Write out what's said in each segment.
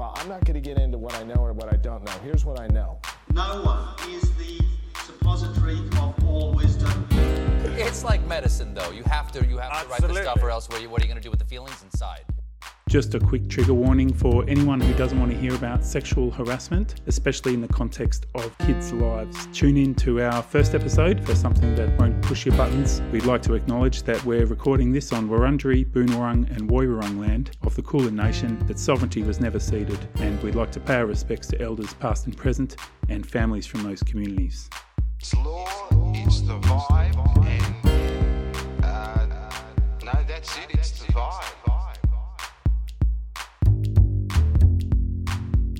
Well, I'm not going to get into what I know or what I don't know. Here's what I know. No one is the suppository of all wisdom. It's like medicine, though. You have to, you have to write the stuff, or else what are you, what are you going to do with the feelings inside? Just a quick trigger warning for anyone who doesn't want to hear about sexual harassment, especially in the context of kids' lives. Tune in to our first episode for something that won't push your buttons. We'd like to acknowledge that we're recording this on Wurundjeri, Boonwurrung, and Woiwurrung land of the Kulin Nation, that sovereignty was never ceded, and we'd like to pay our respects to elders past and present and families from those communities. It's law, it's the vibe, and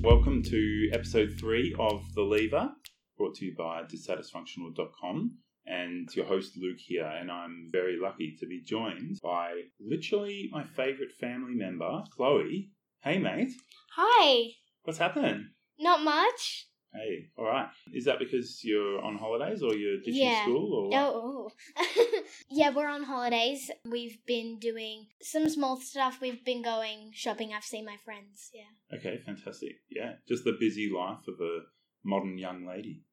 Welcome to episode three of The Lever, brought to you by dysatisfunctional.com. And your host Luke here, and I'm very lucky to be joined by literally my favourite family member, Chloe. Hey, mate, Hi. what's happening? Not much. Hey, all right. Is that because you're on holidays or you're ditching Yeah. school? Or what? Oh. oh. yeah, we're on holidays. We've been doing some small stuff. We've been going shopping. I've seen my friends. Yeah. Okay, fantastic. Yeah, just the busy life of a modern young lady.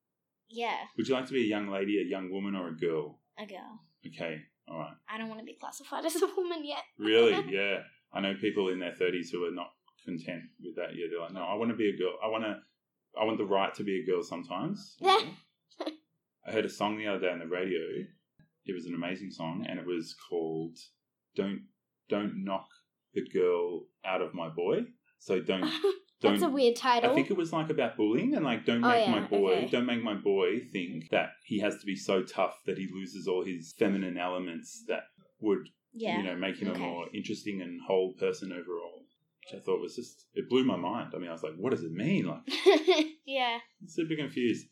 Yeah, Would you like to be a young lady, a young woman, or a girl? a girl. Okay, all right. I don't want to be classified as a woman yet. Really? yeah. I know people in their thirties who are not content with that. Yeah, they're like, no, I want to be a girl. I want to. I want the right to be a girl sometimes. you know? I heard a song the other day on the radio. It was an amazing song, and it was called "Don't Don't Knock the Girl Out of My Boy." So don't don't. That's a weird title. I think it was like about bullying and like don't Oh, make yeah, my boy okay. don't make my boy think that he has to be so tough that he loses all his feminine elements that would yeah. you know, make him Okay. a more interesting and whole person overall. Which I thought was just it blew my mind. I mean, I was like, what does it mean? Like, yeah. Super confused.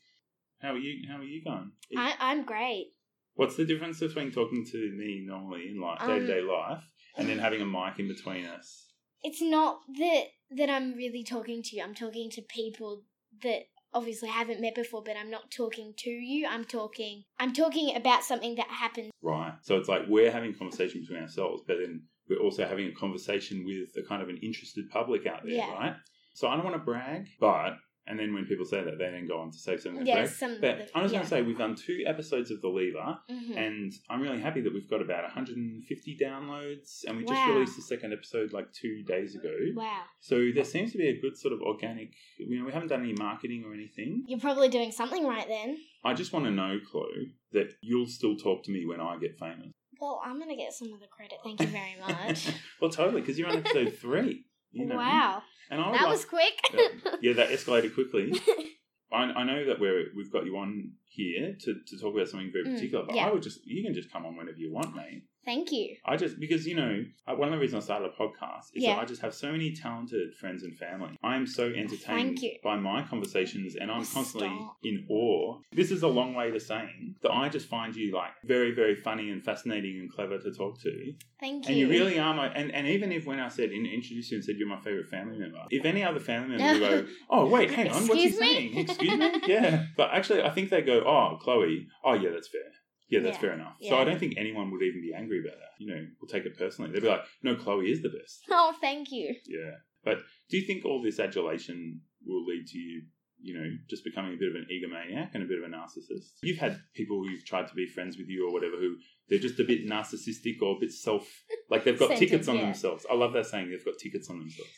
How are you? How are you going? I, I'm great. What's the difference between talking to me normally in life, Um, day to day life, and then having a mic in between us? It's not that that I'm really talking to you. I'm talking to people that obviously haven't met before, but I'm not talking to you. I'm talking I'm talking about something that happened. Right. So it's like we're having a conversation between ourselves, but then we're also having a conversation with a kind of an interested public out there, Yeah. right? So I don't want to brag, but and then when people say that, they then go on to say something. Yeah, some- but I'm just yeah. going to say we've done two episodes of The Lever, Mhm. and I'm really happy that we've got about 150 downloads, and we just released the second episode like two days ago. Wow. So there seems to be a good sort of organic. You know, we haven't done any marketing or anything. You're probably doing something right then. I just want to know, Chloe, that you'll still talk to me when I get famous. Well, I'm gonna get some of the credit. Thank you very much. well, totally, because you're on episode three. You know? Wow, And I that like- was quick. Yeah, yeah, that escalated quickly. I, I know that we're we've got you on here to, to talk about something very Mm, particular, but yeah. I would just you can just come on whenever you want, mate. Thank you. I just because you know uh, one of the reasons I started a podcast is Yeah. that I just have so many talented friends and family. I am so entertained by my conversations, and I'm oh, constantly in awe. This is a long way to saying that I just find you like very very funny and fascinating and clever to talk to. Thank you. And you really are my and, and even if when I said in, introduced you and said you're my favorite family member, if any other family member would go, Oh wait, hang on, what's he Excuse me? saying? Excuse me? Yeah. But actually I think they go, Oh, Chloe, oh yeah, that's fair. Yeah, that's Yeah. fair enough. So I don't think anyone would even be angry about that. You know, will take it personally. They'd be like, No, Chloe is the best. Oh, thank you. Yeah. But do you think all this adulation will lead to you, you know, just becoming a bit of an egomaniac and a bit of a narcissist? You've had people who've tried to be friends with you or whatever who they're just a bit narcissistic or a bit self like they've got Centered, tickets on yeah. themselves. I love that saying they've got tickets on themselves.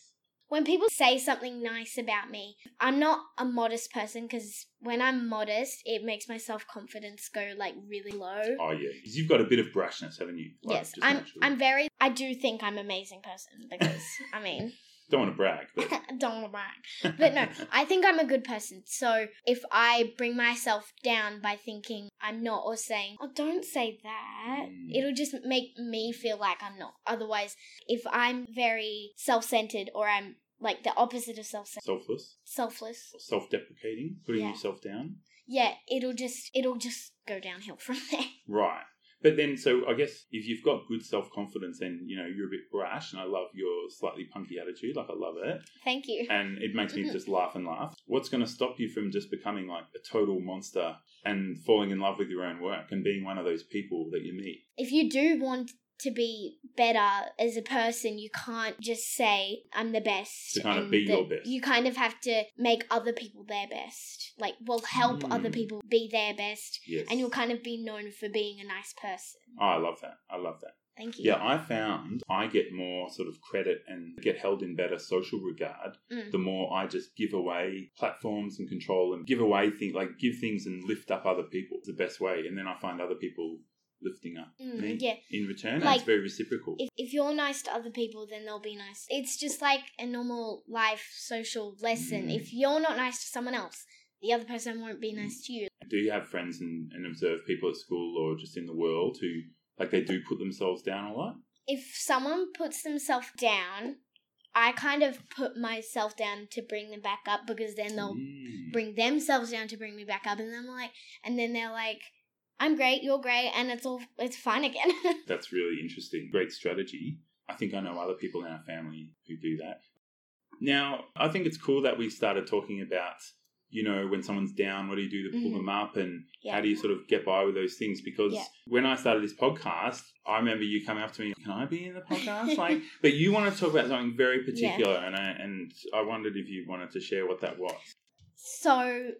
When people say something nice about me, I'm not a modest person because when I'm modest, it makes my self confidence go like really low. Oh yeah, 'Cause you've got a bit of brashness, haven't you? Like, yes, I'm. naturally. I'm very. I do think I'm an amazing person because I mean, Don't want to brag, but don't want to brag, but no, I think I'm a good person. So if I bring myself down by thinking I'm not or saying, "Oh, don't say that," Mm. it'll just make me feel like I'm not. Otherwise, if I'm very self-centered or I'm like the opposite of self-centered, selfless, selfless, self-deprecating, putting Yeah. yourself down. yeah, it'll just it'll just go downhill from there. Right. But then, so I guess if you've got good self confidence, then you know you're a bit brash, and I love your slightly punky attitude. Like I love it, Thank you. and it makes me mm-hmm. just laugh and laugh. What's going to stop you from just becoming like a total monster and falling in love with your own work and being one of those people that you meet? If you do want to be better as a person, you can't just say I'm the best. To kind of be your best. You kind of have to make other people their best. Like, well, help other Mm. people be their best, Yes. and you'll kind of be known for being a nice person. Oh, I love that. I love that. Thank you. Yeah, I found I get more sort of credit and get held in better social regard Mm. the more I just give away platforms and control and give away things like give things and lift up other people. It's the best way. And then I find other people lifting up Mm, me yeah. in return. Like, it's very reciprocal. if, if you're nice to other people, then they'll be nice. It's just like a normal life social lesson. Mm. If you're not nice to someone else, the other person won't be nice to you. do you have friends and, and observe people at school or just in the world who like they do put themselves down a lot? If someone puts themselves down, I kind of put myself down to bring them back up because then they'll Mm. bring themselves down to bring me back up, and then I'm like, and then they're like, "I'm great, you're great," and it's all it's fine again. That's really interesting. Great strategy. I think I know other people in our family who do that. Now, I think it's cool that we started talking about, you know, when someone's down, what do you do to pull Mhm. them up and Yeah. how do you sort of get by with those things? Because Yeah. when I started this podcast, I remember you coming up to me, can I be in the podcast? like, but you want to talk about something very particular, and I and I wondered if you wanted to share what that was. So,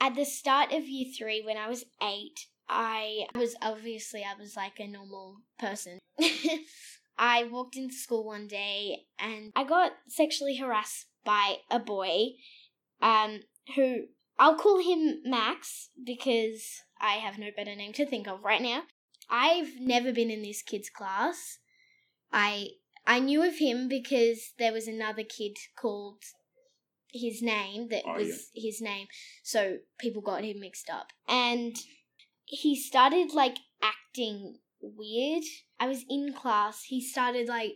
at the start of year three, when I was eight, I was obviously I was like a normal person. I walked into school one day and I got sexually harassed by a boy, um, who I'll call him Max because I have no better name to think of right now. I've never been in this kid's class. I I knew of him because there was another kid called his name that Oh, was his name, so people got him mixed up. And he started like acting weird. I was in class, he started like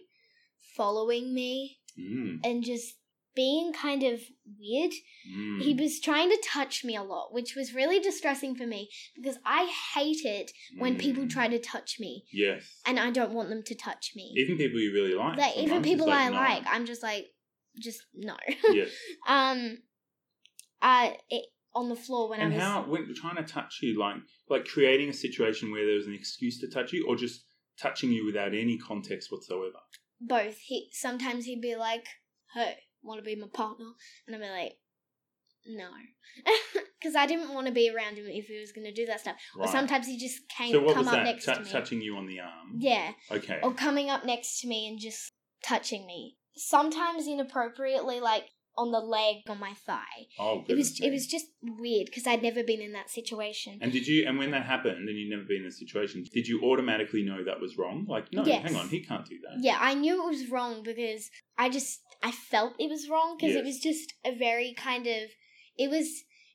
following me Mm, and just being kind of weird. mm. He was trying to touch me a lot, which was really distressing for me because I hate it when people Mm. try to touch me Yes. and I don't want them to touch me. even people you really like. like even people I no. like, I'm just like just no. Yes. um uh it, on the floor when and I was how when trying to touch you like like creating a situation where there was an excuse to touch you or just touching you without any context whatsoever both. He sometimes he'd be like, "Hey, want to be my partner?" And I'd be like, "No," because I didn't want to be around him if he was going to do that stuff. Or Right. sometimes he just came so come up that next Tou- to me. touching you on the arm Yeah, okay or coming up next to me and just touching me. Sometimes inappropriately, like on the leg on my thigh. oh It was goodness it was just weird because I'd never been in that situation. and did you and when that happened and you'd never been in a situation did you automatically know that was wrong like no Yes. hang on he can't do that Yeah, I knew it was wrong because I just I felt it was wrong because Yes. it was just a very kind of it was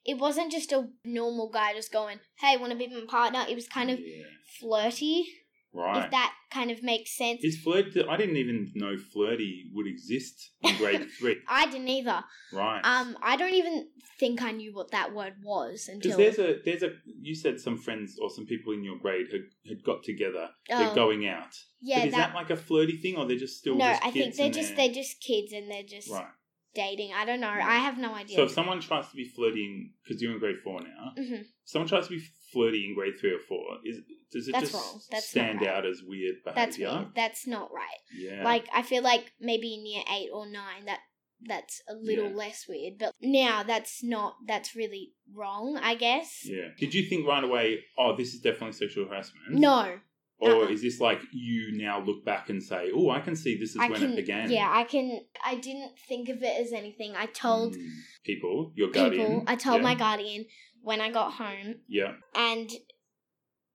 it wasn't just a normal guy just going, "Hey, want to be my partner?" It was kind of yeah. flirty, right if that kind of makes sense. is flirt i didn't even know flirty would exist in grade three I didn't either. right Um, I don't even think I knew what that word was because until there's a there's a you said some friends or some people in your grade had, had got together they're Oh, going out yeah, but is that, that, like a flirty thing, or they're just still no, just I think they're just they're just kids and they're just right. dating. I don't know. I have no idea. So if someone tries to be flirting because you're in grade four now, Mhm. someone tries to be flirty in grade three or four, is does it That's just wrong. That's not stand right. out as weird behavior? That's weird. That's not right. Yeah, Like I feel like maybe near eight or nine that that's a little Yeah. less weird, but now that's not that's really wrong. I guess. yeah. Did you think right away? Oh, this is definitely sexual harassment. No, Or uh-uh. is this like you now look back and say, "Oh, I can see this is I when can. it began." Yeah, I can. I didn't think of it as anything. I told Mm. people, your people. guardian. I told yeah. my guardian when I got home, Yeah. and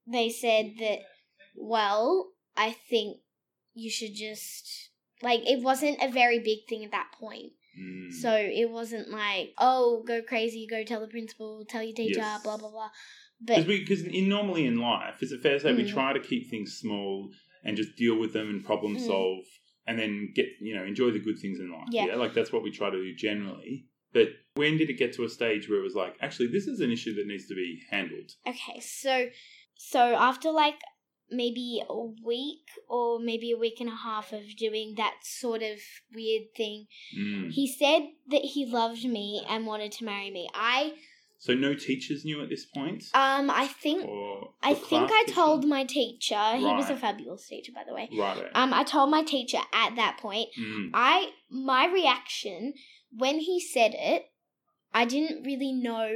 they said that. Well, I think you should just like it wasn't a very big thing at that point. Mm. So it wasn't like, oh, go crazy, go tell the principal, tell your teacher, Yes. blah blah blah. Because But because in normally in life, is it fair to say we Mm. try to keep things small and just deal with them and problem Mm. solve, and then get you know enjoy the good things in life. Yeah. like that's what we try to do generally. But when did it get to a stage where it was like, actually, this is an issue that needs to be handled? okay, so so after like maybe a week or maybe a week and a half of doing that sort of weird thing, Mm. he said that he loved me and wanted to marry me. I So no teachers knew at this point, Um, I think I think I teacher? told my teacher. He was a fabulous teacher, by the way. Right. Um, I told my teacher at that point. Mm. I my reaction when he said it, I didn't really know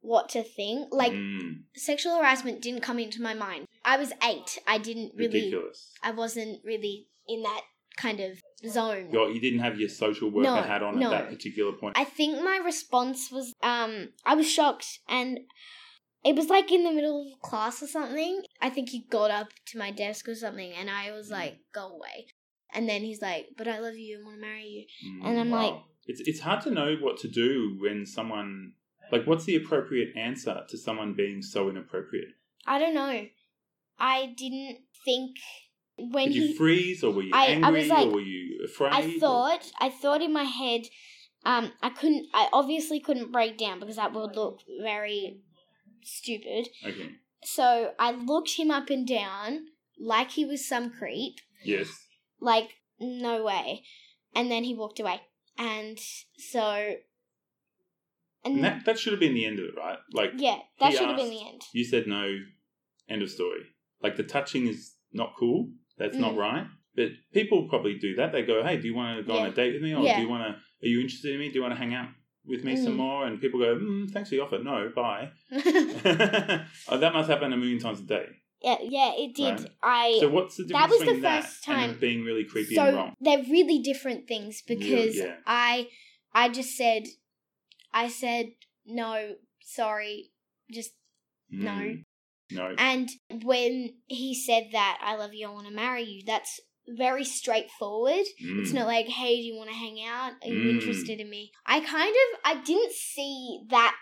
what to think. Like Mm. sexual harassment didn't come into my mind. I was eight. I didn't really. ridiculous. I wasn't really in that kind of zone. You're, you didn't have your social worker No, hat on no. at that particular point. I think my response was um I was shocked and it was like in the middle of class or something. I think he got up to my desk or something and I was like, go away. And then he's like, But I love you and wanna marry you. Mm, and I'm like- it's it's hard to know what to do when someone like what's the appropriate answer to someone being so inappropriate. I don't know. I didn't think when Did you he freeze or were you I- I angry was like- or were you afraid? I thought I thought in my head um I couldn't I obviously couldn't break down because that would look very stupid. Okay. So I looked him up and down like he was some creep. Yes. like no way and then he walked away and so and, And that that should have been the end of it, right? Like yeah that should have been the end you said no, end of story. Like the touching is not cool. That's not Mm. right. But people probably do that. They go, "Hey, do you want to go on a date with me, or Yeah. do you want to? Are you interested in me? Do you want to hang out with me some Mm. more?" And people go, mm, "Thanks for the offer. No, bye." oh, that must happen a million times a day. Yeah yeah it did Right. i So what's the difference That was the first time- being really creepy so and wrong? they're really different things because yeah. i i just said i said no sorry just no. Mm. No. and when he said that i love you i want to marry you that's very straightforward It's Mm. not like, hey, do you want to hang out? Are you Mm. interested in me? I kind of, I didn't see that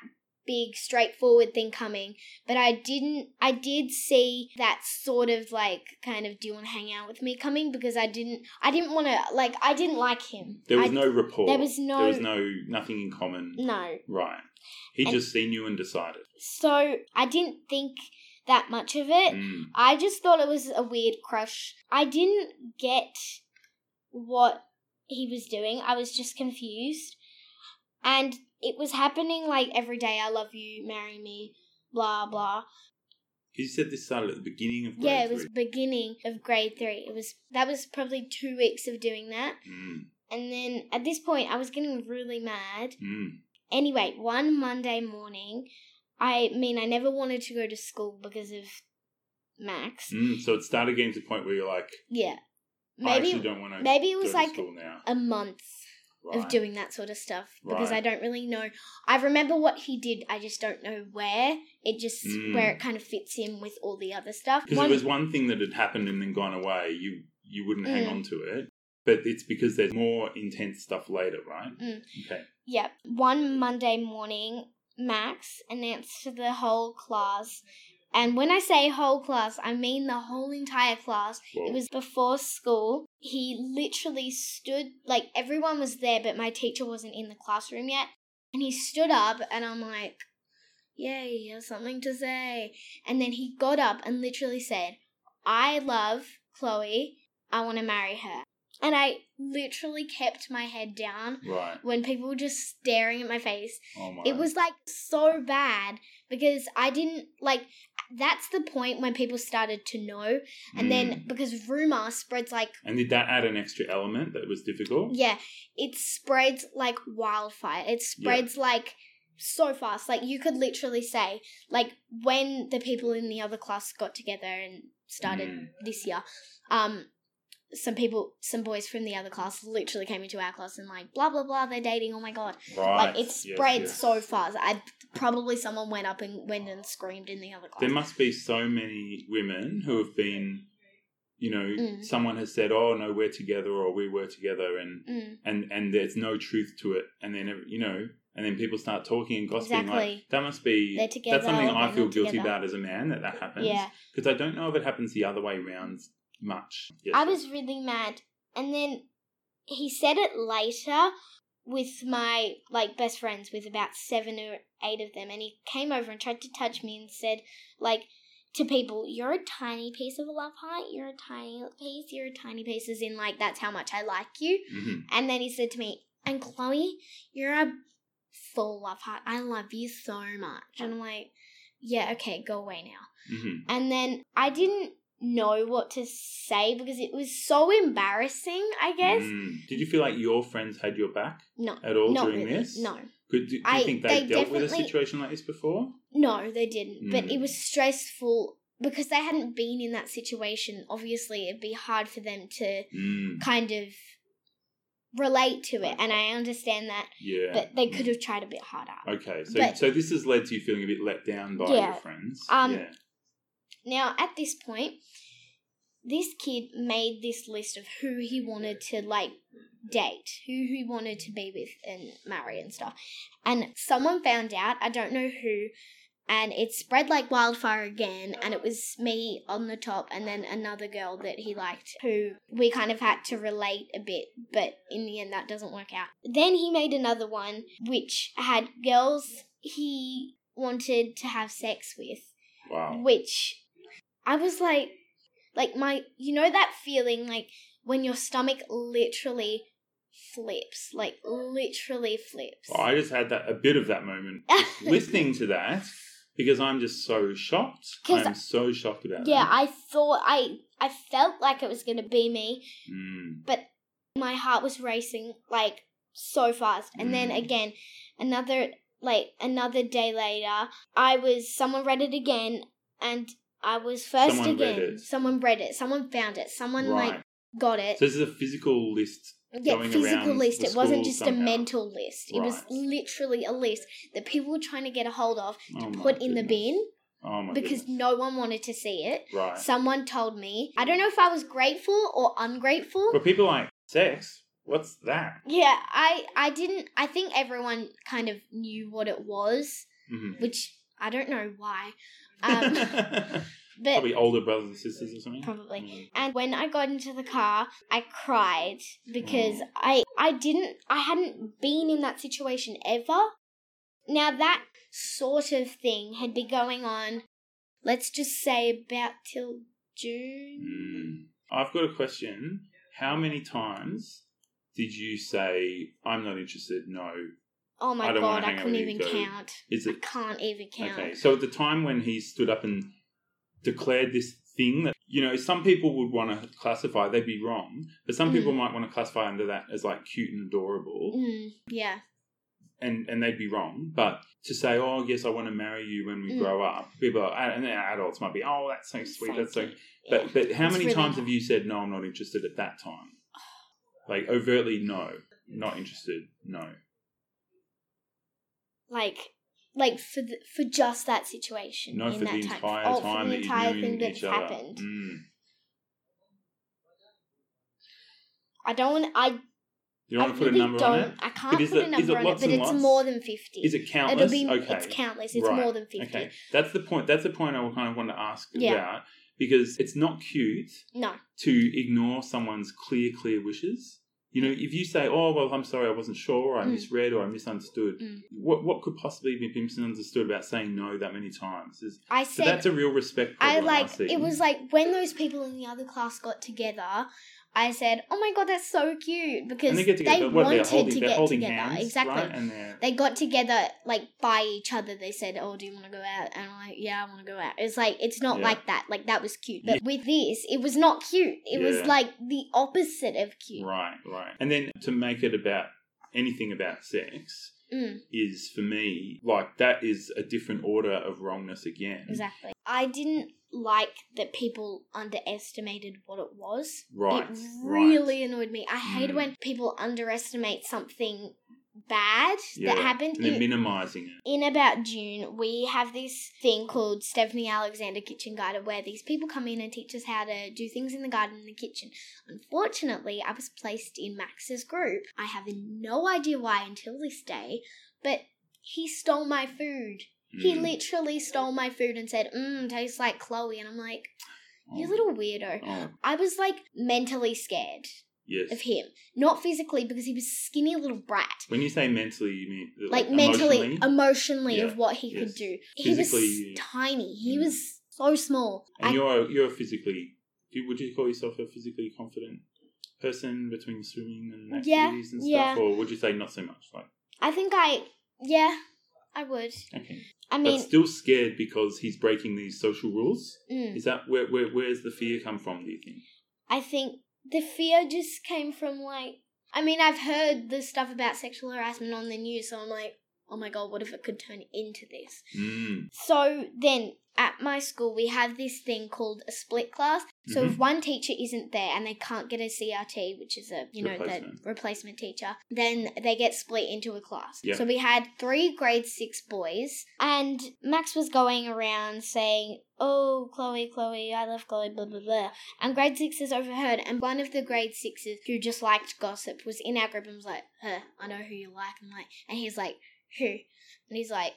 big straightforward thing coming, but I didn't, I did see that sort of like kind of, do you want to hang out with me coming? Because I didn't, I didn't want to, like, I didn't like him. There was I- no rapport. there was no- There was no nothing in common. No. Right. He And- just seen you and decided. So I didn't think that much of it. Mm. I just thought it was a weird crush. I didn't get what he was doing. I was just confused. And it was happening like every day. I love you, marry me, blah, blah. You said this started at the beginning of grade yeah, it was three. beginning of grade three. It was that was probably two weeks of doing that. Mm. And then at this point I was getting really mad. Mm. Anyway, one Monday morning, I mean I never wanted to go to school because of Max. Mm. So it started getting to the point where you're like, Yeah. I actually Maybe don't want to. maybe it was like a month of doing that sort of stuff because Right. I don't really know. I remember what he did. I just don't know where. It just Mm. where it kind of fits in with all the other stuff. Because it was one thing that had happened and then gone away, you you wouldn't hang Mm. on to it. But it's because there's more intense stuff later, right? Mm. Okay. yeah, one Monday morning, Max announced to the whole class. And when I say whole class, I mean the whole entire class. Well, It was before school. He literally stood, like, everyone was there, but my teacher wasn't in the classroom yet. And he stood up, and I'm like, Yay, he has something to say. And then he got up and literally said, I love Chloe. I want to marry her. And I literally kept my head down right. when people were just staring at my face. Oh my. It was like so bad because I didn't like that's the point when people started to know and then Mm. because rumor spreads like And did that add an extra element that was difficult? yeah, it spreads like wildfire. It spreads like so fast. Like you could literally say like when the people in the other class got together and started Mm. this year, um some people some boys from the other class literally came into our class and like blah blah blah they're dating oh my god Right. like it Yes, spread yes. so fast. I probably someone went up and went and screamed in the other class. There must be so many women who have been, you know, Mm. someone has said, "Oh no, we're together," or "We were together," and Mm, and and there's no truth to it, and then you know, and then people start talking and gossiping. Exactly. Like that must be together, That's something I feel guilty together. about as a man that that happens. yeah, because I don't know if it happens the other way around much. Yes, I was really mad, and then he said it later with my like best friends, with about seven or eight of them, and he came over and tried to touch me and said like to people, "You're a tiny piece of a love heart. You're a tiny piece. You're a tiny piece." As in, like that's how much I like you. Mhm. And then he said to me, "And Chloe, you're a full love heart. I love you so much. And I'm like, yeah, okay, go away now. hmm And then I didn't know what to say because it was so embarrassing, I guess. Mm. Did you feel like your friends had your back No. at all during really. this? No. Could, do, do you think they, they dealt with a situation like this before? No, they didn't. But Mm. it was stressful because they hadn't been in that situation. Obviously, it'd be hard for them to Mm. kind of relate to it. And I understand that. Yeah. But they could have tried a bit harder. Okay, so But- so this has led to you feeling a bit let down by Yeah. your friends. Um, yeah. Now, at this point, this kid made this list of who he wanted to like date, who he wanted to be with and marry and stuff. And someone found out, I don't know who, and it spread like wildfire again, and it was me on the top and then another girl that he liked who we kind of had to relate a bit, but in the end that doesn't work out. Then he made another one which had girls he wanted to have sex with Wow. which I was like, like my, you know that feeling like when your stomach literally flips, like literally flips. Well, I just had that a bit of that moment listening to that because I'm just so shocked. I'm so shocked about it. yeah, that. I thought I, I felt like it was gonna be me, Mm. but my heart was racing like so fast. And then Mm. again, another like another day later, I was someone read it again, and I was first Someone read again. it. Someone read it. Someone found it. Someone right. like got it. so this is a physical list. yeah, physical list. It wasn't just a mental list. It was literally a list that people were trying to get a hold of Oh to my put in the bin Oh my because goodness. no one wanted to see it. Right. Someone told me. I don't know if I was grateful or ungrateful. But people like sex. What's that? Yeah, I I didn't. I think everyone kind of knew what it was, Mhm. which I don't know why. Um, but Probably older brothers and sisters or something. Probably. Mm. And when I got into the car, I cried because Mm. I I didn't I hadn't been in that situation ever. Now that sort of thing had been going on let's just say about till June. Mm. I've got a question. How many times did you say, I'm not interested? No. Oh my I god, I couldn't even go. count. Is I it can't even count. Okay, so at the time when he stood up and declared this thing that, you know, some people would want to classify, they'd be wrong, but some Mm. people might want to classify under that as like cute and adorable, Mm, yeah. and, and they'd be wrong. But to say, oh, yes, I want to marry you when we Mm. grow up, people, are, and then adults might be, oh, that's so sweet, that's so. You. But, Yeah. but how It's many really times not. have you said, no, I'm not interested at that time? Like overtly, no, not interested, no. Like like for the, for just that situation No, in for that the time. entire oh, time for the that entire you've thing that's each other. happened. Mm. I don't want I You don't I want to put really a number on it? I can't But is put it- a is number it on it, lots but and it's lots? more than fifty. Is it countless? It'll be okay. it's countless. It's Right. more than fifty. Okay, that's the point. That's the point I kind of want to ask Yeah. about because it's not cute No. to ignore someone's clear, clear wishes. You know, if you say, "Oh, well, I'm sorry, I wasn't sure, or I Mm. misread, or I misunderstood," Mm. what what could possibly be misunderstood about saying no that many times? Is, I so said that's a real respect. I like see. it was like when those people in the other class got together. I said, "Oh my god, that's so cute!" Because they get together. they wanted holding, to get together. hands, exactly. right? And they're got together like by each other. They said, "Oh, do you want to go out?" And I'm like, "Yeah, I want to go out." It's like it's not Yeah. like that. Like that was cute, but with this, it was not cute. It was like the opposite of cute. Right, right. And then to make it about anything about sex Mm. is for me like that is a different order of wrongness again. Exactly. I didn't like that people underestimated what it was. Right. It right. really annoyed me. I hate Mm. when people underestimate something bad Yeah, that happened. And they're In, minimizing it. in about June, we have this thing called Stephanie Alexander Kitchen Garden where these people come in and teach us how to do things in the garden and the kitchen. Unfortunately, I was placed in Max's group. I have no idea why until this day, but he stole my food. He Mm. literally stole my food and said, Mmm, tastes like Chloe. And I'm like, you Oh. little weirdo. Oh, I was like mentally scared yes. of him. Not physically because he was a skinny little brat. When you say mentally, you mean Like, mentally, emotionally? emotionally Yeah, of what he yes. could do. He was Physically- tiny. He Mm. was so small. and I, you're you're physically. Would you call yourself a physically confident person between swimming and Yeah, activities and stuff, yeah. or would you say not so much? Like, I think I Yeah, I would. Okay. I but mean, still scared because he's breaking these social rules. mm, Is that where, where where's the fear come from? Do you think? I think the fear just came from like. I mean, I've heard the stuff about sexual harassment on the news, so I'm like, oh my god, what if it could turn into this? Mm. So then at my school, we have this thing called a split class. So if Mhm. one teacher isn't there and they can't get a CRT, which is a you know Replacement. the replacement teacher, then they get split into a class. So we had three grade six boys, and Max was going around saying, "Oh, Chloe, Chloe, I love Chloe," blah blah blah. And grade sixes overheard, and one of the grade sixes who just liked gossip was in our group and was like, "Huh, I know who you like." I'm like, and he's like, "Who?" And he's like,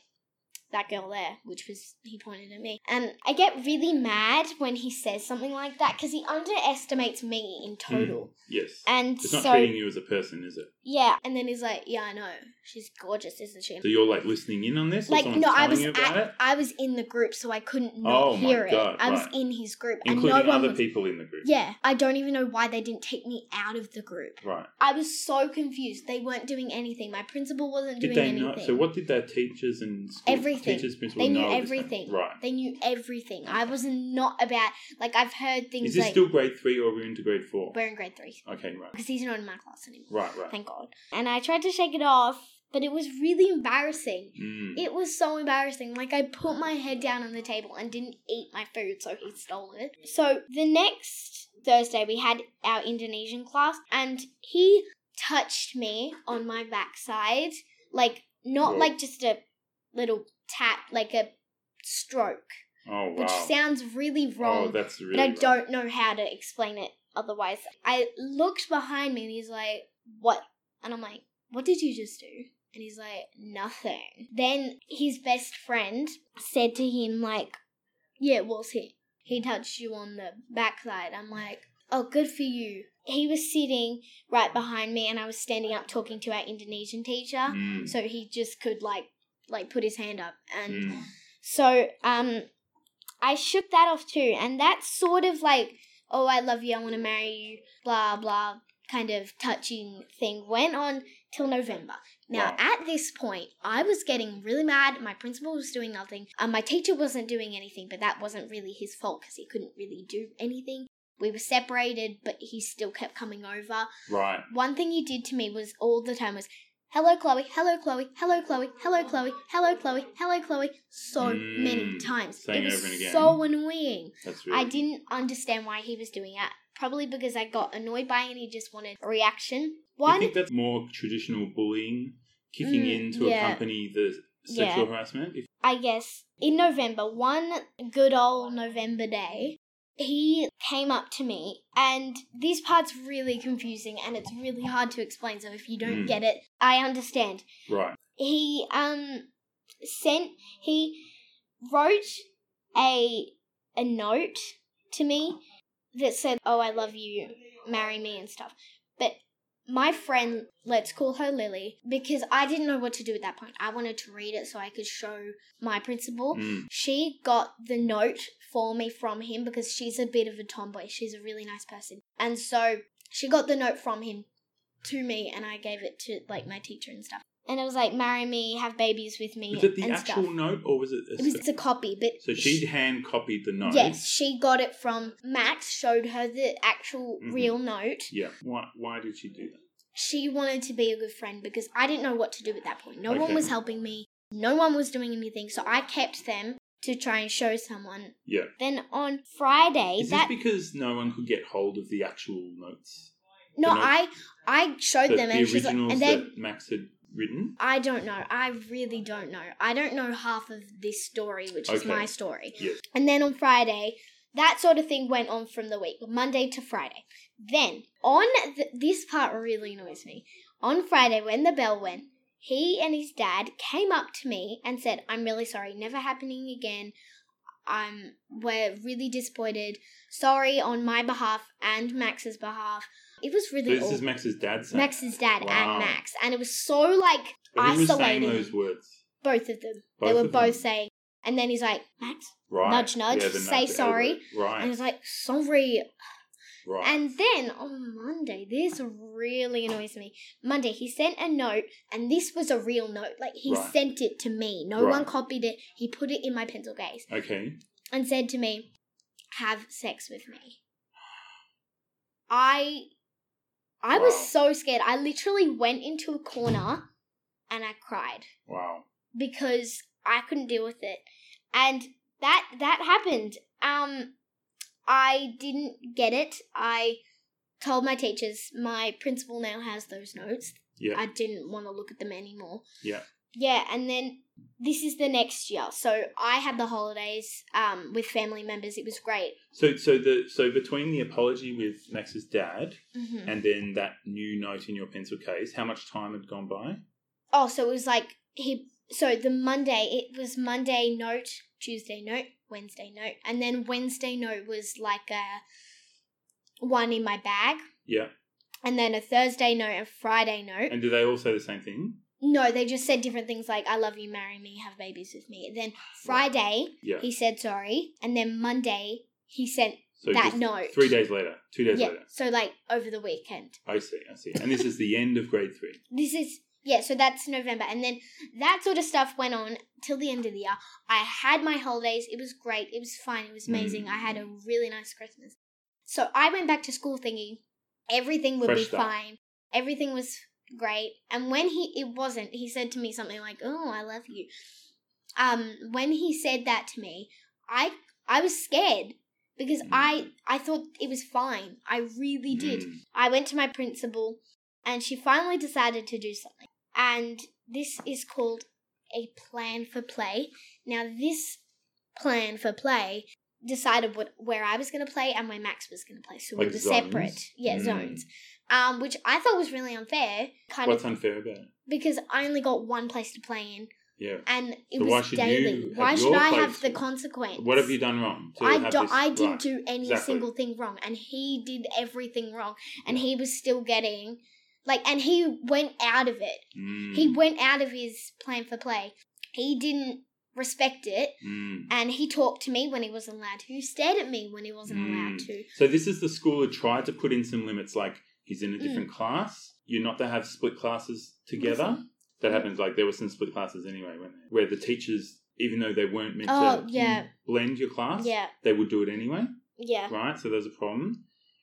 that girl there, which was, he pointed at me. And I get really mad when he says something like that because he underestimates me in hmm, total. Yes. And It's not so, treating you as a person, is it? yeah. And then he's like, yeah, I know. She's gorgeous, isn't she? So you're like listening in on this, Like no, I was at, I was in the group, so I couldn't not Oh my hear God, it. I was in his group, including and no other was. people in the group. Yeah, I don't even know why they didn't take me out of the group. Right. I was so confused. They weren't doing anything. My principal wasn't Did doing they anything. know? So what did their teachers and school, Everything. teachers, principals They knew know? of this thing? everything. Right. They knew everything. I was not about like I've heard things Is this like still grade three or we're into grade four? we're in grade three Okay, right. because he's not in my class anymore. Right, right. Thank God. And I tried to shake it off, but it was really embarrassing. Mm. It was so embarrassing. Like I put my head down on the table and didn't eat my food, so he stole it. So the next Thursday we had our Indonesian class, and he touched me on my backside, like not Whoa. like just a little tap, like a stroke, Oh, wow. which sounds really wrong. Oh, that's really but I wrong. don't know how to explain it otherwise. I looked behind me and he's like, What? And I'm like, What did you just do? And he's like, Nothing. Then his best friend said to him, like, Yeah, it was him. He touched you on the backside. I'm like, Oh, good for you. He was sitting right behind me and I was standing up talking to our Indonesian teacher. Mm. So he just could like like put his hand up and Mm. so um I shook that off too, and that sort of like, oh, I love you, I want to marry you, blah blah, kind of touching thing went on till November. Now Wow. at this point, I was getting really mad. My principal was doing nothing. Um, my teacher wasn't doing anything, but that wasn't really his fault because he couldn't really do anything. We were separated, but he still kept coming over. Right. One thing he did to me was all the time was, hello Chloe, hello Chloe, hello Chloe, hello Chloe, hello Chloe, hello Chloe, so many Mm, times. saying it was over and again. so annoying. That's really I didn't understand why he was doing that. Probably because I got annoyed by it and he just wanted a reaction. I One, think that's more traditional bullying, kicking Mm, in to yeah. accompany the sexual Yeah. harassment. I guess, in November, one good old November day, he came up to me, and this part's really confusing and it's really hard to explain. So if you don't Mm. get it, I understand. right. he um sent he wrote a a note to me that said, "Oh, I love you, marry me" and stuff. But my friend, let's call her Lily, because I didn't know what to do at that point. I wanted to read it so I could show my principal. Mm. She got the note for me from him because she's a bit of a tomboy. She's a really nice person. And so she got the note from him to me and I gave it to like my teacher and stuff. And it was like marry me, have babies with me Was it the actual stuff. note or was it? A It was a copy, but so she hand copied the note. Yes, she got it from Max, showed her the actual Mhm. real note. Yeah. Why? Why did she do that? She wanted to be a good friend because I didn't know what to do at that point. No one was helping me. No one was doing anything, so I kept them to try and show someone. Yeah. Then on Friday, Is that this because no one could get hold of the actual notes? no, the note- I I showed The, them the and she's like, originals and they Max had written. I don't know. I really don't know. I don't know half of this story, which is Okay. my story. Yes. And then on Friday, that sort of thing went on from the week, Monday to Friday. Then, on th- this part really annoys me. On Friday, when the bell went, he and his dad came up to me and said, I'm really sorry, never happening again. I'm we're really disappointed. Sorry on my behalf and Max's behalf. It was So really this is. Max's dad saying. Max's dad Wow. and Max, and it was so like But who was saying isolating. those words? Both of them. Both they were of them? both saying, and then he's like, Max, Right. Nudge, nudge, Yeah, the say the oh, sorry. Right. and he's like, sorry. Right. And then on Monday, this really annoys me. Monday, he sent a note, and this was a real note. Like, he Right. sent it to me. No Right. one copied it. He put it in my pencil case okay. and said to me, Have sex with me. I. I was so scared. I literally went into a corner and I cried Wow. because I couldn't deal with it. And that that happened. Um I didn't get it. I told my teachers my principal now has those notes. Yeah. I didn't want to look at them anymore. Yeah. Yeah, and then this is the next year. So I had the holidays um with family members. It was great. So so the so between the apology with Max's dad hmm and then that new note in your pencil case, how much time had gone by? Oh, so it was like he. So the Monday, it was Monday note, Tuesday note, Wednesday note, and then Wednesday note was like a one in my bag, Yeah. and then a Thursday note, a Friday note. And do they all say the same thing? No, they just said different things like "I love you, marry me, have babies with me." Then Friday, Yeah. he said sorry, and then Monday he sent So that just note. Three days later. Two days yeah. later. So like over the weekend. I see, I see. And this is the end of grade three. this is yeah so that's november and then that sort of stuff went on till the end of the year i had my holidays it was great it was fine it was mm. amazing i had a really nice christmas so i went back to school thinking everything would Fresh be start. fine everything was great and when he it wasn't he said to me something like oh i love you um when he said that to me i i was scared because Mm. i i thought it was fine i really did Mm. I went to my principal and she finally decided to do something. And this is called a plan for play. Now, this plan for play decided what where I was going to play and where Max was going to play. So we were zones? separate. Yeah, Mm. zones. Um, which I thought was really unfair, kind What's of unfair about it? because I only got one place to play in, Yeah. and it So was daily. why should I have the consequence? What have you done wrong? I, do, I didn't right. do any Exactly. single thing wrong, and he did everything wrong, and he was still getting like, and he went out of it. Mm, He went out of his plan for play. He didn't respect it, mm. and he talked to me when he wasn't allowed to. He stared at me when he wasn't Mm. allowed to. So this is the school that tried to put in some limits, like he's in a different Mm. class. You're not to have split classes together. That happens. Like there were some split classes anyway, when where the teachers, even though they weren't meant Oh, to yeah. blend your class, Yeah, they would do it anyway, yeah, right? So there's a problem.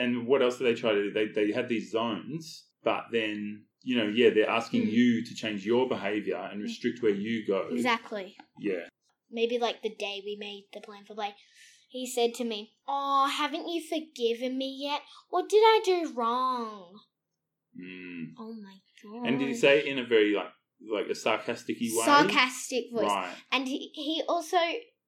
And what else did they try to do? They they had these zones, but then you know, yeah, they're asking Mm. you to change your behavior and restrict where you go. exactly. Yeah. Maybe like the day we made the plan for play. He said to me, Oh, haven't you forgiven me yet? What did I do wrong? Mm. Oh my god. And did he say it in a very like like a sarcastic way? sarcastic voice? Right. And he, he also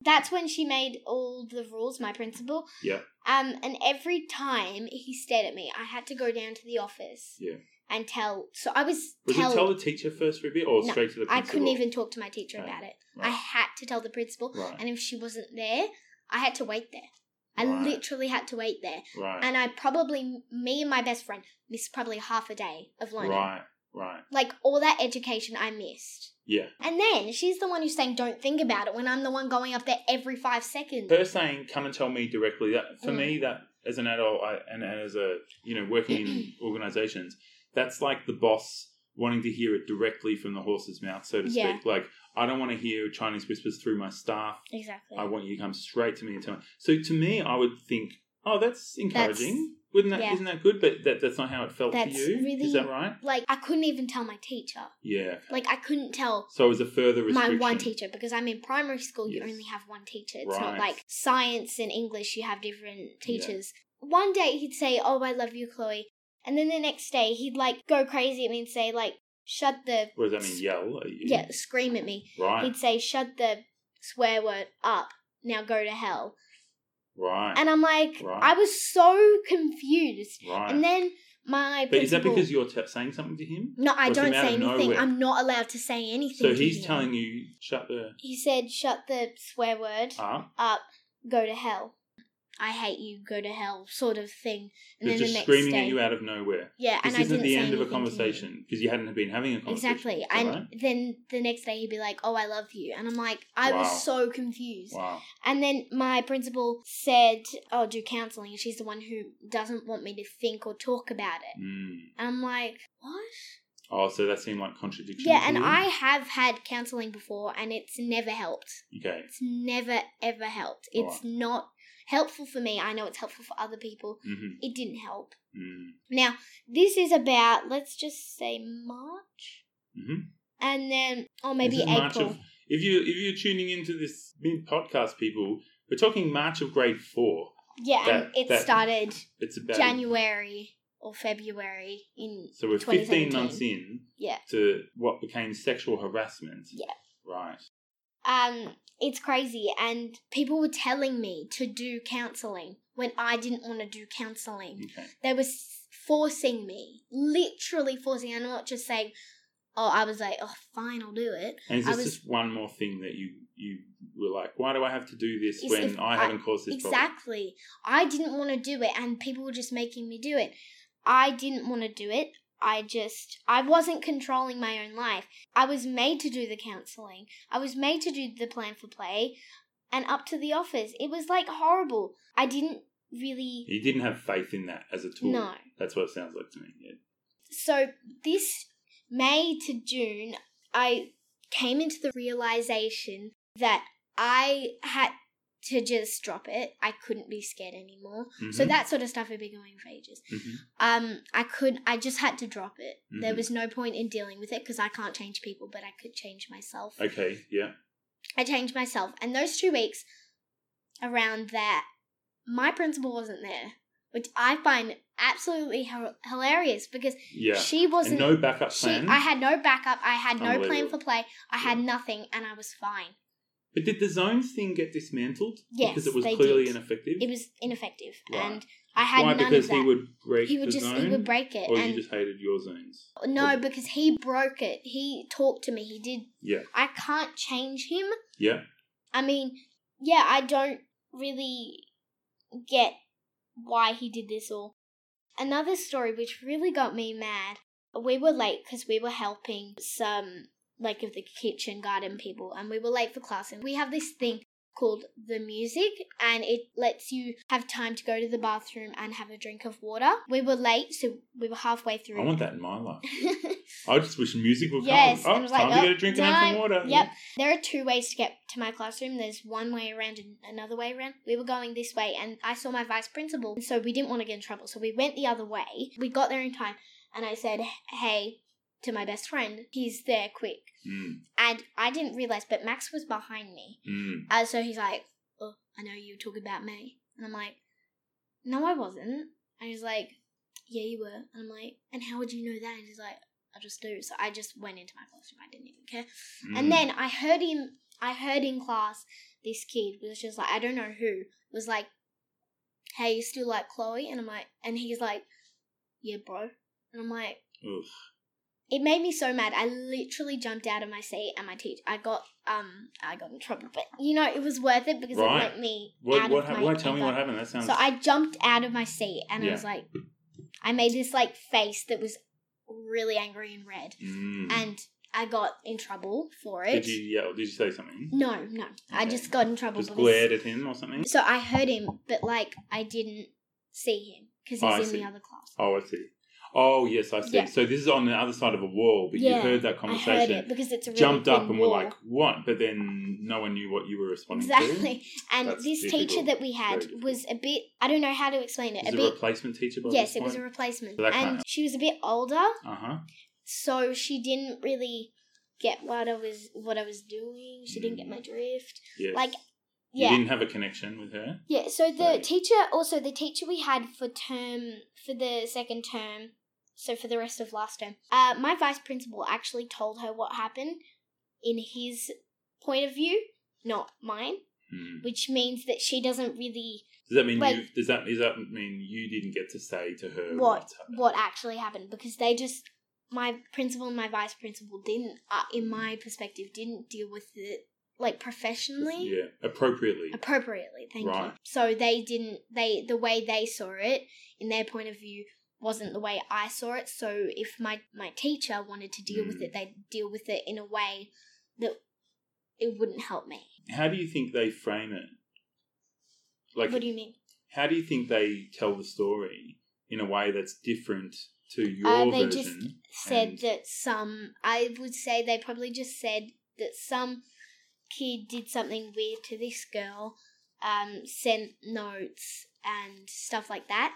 that's when she made all the rules, my principal. Yeah. Um, and every time he stared at me, I had to go down to the office. Yeah. And tell. So I was Was tell. tell the teacher first for a bit, or No, straight to the I couldn't even talk to my teacher Okay. about it. Right. I had to tell the principal, Right. and if she wasn't there, I had to wait there. I Right. literally had to wait there, Right. and I probably me and my best friend missed probably half a day of learning. Right. Right. Like all that education I missed. Yeah. And then she's the one who's saying don't think about it when I'm the one going up there every five seconds. Her saying, "Come and tell me directly." That for Mm. me, that as an adult I, and as a you know working in organisations, that's like the boss wanting to hear it directly from the horse's mouth, so to Yeah. speak. Like I don't want to hear Chinese whispers through my staff. Exactly. I want you to come straight to me and tell me. So to me, I would think, oh, that's encouraging. Wouldn't that? yeah. not that good? But that, that's not how it felt That's for you. really- Is that right? like I couldn't even tell my teacher. Yeah. Like I couldn't tell So it was a further my restriction. one teacher because I'm in primary school. You only have one teacher. It's not like science and English. You have different teachers. One day he'd say, "Oh, I love you, Chloe," and then the next day he'd like go crazy at me and say like, "Shut the What does that mean? Yell? Yeah," scream at me. Right. He'd say, "Shut the swear word up." Now go to hell. right. And I'm like, Right. I was so confused. right. And then my but is that because you're t- saying something to him? No, I don't say anything. I'm not allowed to say anything. So he's him. telling you shut the He said, "Shut the swear word up. up. Go to hell." I hate you, go to hell, sort of thing. And They're then just the next screaming day, at you out of nowhere. yeah, This and I isn't didn't the end of a anything to him. conversation because you hadn't been having a conversation. Exactly, and right? then the next day he'd be like, "Oh, I love you," and I'm like, I Wow. was so confused. Wow. And then my principal said, "Oh, do counseling." She's the one who doesn't want me to think or talk about it. Mm. And I'm like, what? Oh, so that seemed like contradiction. Yeah, and? I have had counseling before, and it's never helped. Okay. It's never ever helped. It's not helpful for me. I know it's helpful for other people. hmm It didn't help. Mm. Now, this is about let's just say March, hmm and then or maybe This March April. of- if you if you're tuning into this podcast, people, we're talking March of grade four. yeah, and it that- started It's about January or February in So we're 15 months in Yeah. to what became sexual harassment. Yeah. Right. Um it's crazy and people were telling me to do counseling when I didn't want to do counseling. Okay. They were forcing me, literally forcing. I'm not just saying, "Oh, I was like, oh, fine, I'll do it." And is this was- just one more thing that you you were like, why do I have to do this when I I- haven't caused this problem? Exactly. I didn't want to do it, and people were just making me do it. I didn't want to do it. I just, I wasn't controlling my own life. I was made to do the counseling. I was made to do the plan for play and up to the office. It was like horrible. I didn't really. You didn't have faith in that as a tool. No. That's what it sounds like to me. Yeah. So this May to June, I came into the realization that I had to just drop it. I couldn't be scared anymore. So Mhm. that sort of stuff had been going for ages. Mhm. Um, I could, I just had to drop it. There Mhm. was no point in dealing with it because I can't change people, but I could change myself. Okay. Yeah. I changed myself, and those two weeks around that, my principal wasn't there, which I find absolutely hil- hilarious because Yeah. she wasn't. no backup she, plan. I had no backup. I had no plan for play. I had nothing, and I was fine. But did the zones thing get dismantled? Yes, Because it was they clearly did. ineffective. It was ineffective, Right. and I had Why? none Because of that. he would break He would the just zone, he would break it, or and you just hated your zones. no, or- because he broke it. He talked to me. He did. Yeah. I can't change him. Yeah. I mean, yeah, I don't really get why he did this all. Another story which really got me mad. We were late because we were helping some like of the kitchen garden people, and we were late for class. And we have this thing called the music, and it lets you have time to go to the bathroom and have a drink of water. We were late, so we were halfway through. I want that in my life. I just wish music would Yes, come. Oh, and it was time like, to oh, get a oh, drink and have some water. Yep. There are two ways to get to my classroom. There's one way around and another way around. We were going this way, and I saw my vice principal, so we didn't want to get in trouble. So we went the other way. We got there in time, and I said, "Hey." To my best friend, he's there quick. Mm, And I didn't realize, but Max was behind me. mm. Uh, so he's like, Oh, I know you were talking about me. And I'm like, No, I wasn't. And he's like, Yeah, you were. And I'm like, And how would you know that? And he's like, I just do. So I just went into my classroom. I didn't even care. mm. And then I heard him, I heard in class, this kid was just like, I don't know who, was like, Hey, you still like Chloe? And I'm like, and he's like, Yeah, bro. And I'm like, Ugh. It made me so mad. I literally jumped out of my seat and my teacher. I got um I got in trouble, but you know it was worth it because Right. it let me What? out What? of hap- my What? Tell me what happened. That sounds. So I jumped out of my seat and I was like, I made this like face that was really angry and red, Mm. and I got in trouble for it. Did you yell? Did you say something? No, no, I just got in trouble. Just glared at him or something? So I heard him, but like I didn't see him because Oh, he's in see. the other class. Oh, I see. Oh, yes, I see. Yeah. So this is on the other side of a wall, but you heard that conversation. I heard it because it's a really jumped up, and we're like, "What?" But then no one knew what you were responding to. Exactly. And That's this difficult. teacher that we had was a bit I don't know how to explain it. A it a bit replacement teacher? Yes, it was a replacement. So and she was a bit older, Uh huh. so she didn't really get what I was what I was doing. She didn't get Mm. my drift. Yes. Like yeah. you didn't have a connection with her. Yeah, so the Right. teacher also the teacher we had for term for the second term, so for the rest of last term, uh, my vice principal actually told her what happened in his point of view, not mine, Hmm. which means that she doesn't really Does that mean you? Does that does that mean you didn't get to say to her what what actually happened because they just my principal and my vice principal didn't, uh, in my perspective, didn't deal with it like professionally Yeah, appropriately. appropriately thank you so they didn't they the way they saw it in their point of view wasn't the way i saw it so if my my teacher wanted to deal with Mm. it they'd deal with it in a way that it wouldn't help me How do you think they frame it? Like, what do you mean how do you think they tell the story in a way that's different to your Uh, they version? just said that some i would say they probably just said that some kid did something weird to this girl um sent notes and stuff like that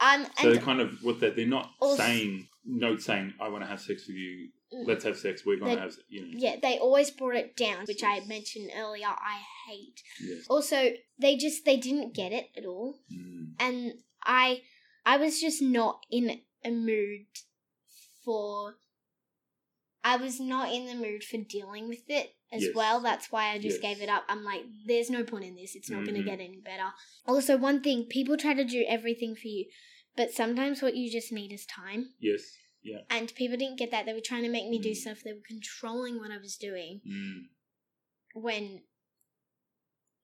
um so and they're kind of what that they're not Also- saying note saying I want to have sex with you. Mm. Let's have sex. We're They- to have you know. Yeah, they always brought it down, which I mentioned earlier. I hate. Yes. Also, they just they didn't get it at all, Mm. and I I was just not in a mood for. I was not in the mood for dealing with it as Yes. well. That's why I Yes. just gave it up. I'm like, there's no point in this. It's not going Mhm. to get any better. Also, one thing people try to do everything for you, but sometimes what you just need is time. Yes. Yeah. And people didn't get that. They were trying to make me do Mm. stuff. They were controlling what I was doing Mm. when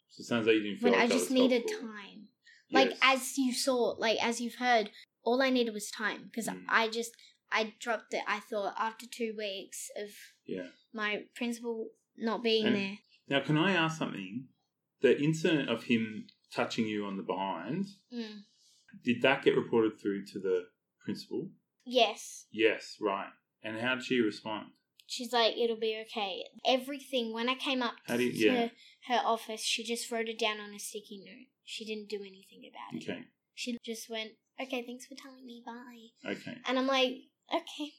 So it sounds like you didn't feel when like I just needed helpful. time. Like as you saw, like as you've heard, all I needed was time because Mm. I just I dropped it. I thought after two weeks of yeah. my principal not being And- there. Now, can I ask something? The incident of him touching you on the behind, Mm. did that get reported through to the principal? Yes, Yes, right. And how did she respond? she's like it'll be okay. Everything when I came up How to yeah. her office, she just wrote it down on a sticky note. She didn't do anything about it. Okay, She just went, "Okay, thanks for telling me. Bye." okay, And I'm like, "Okay,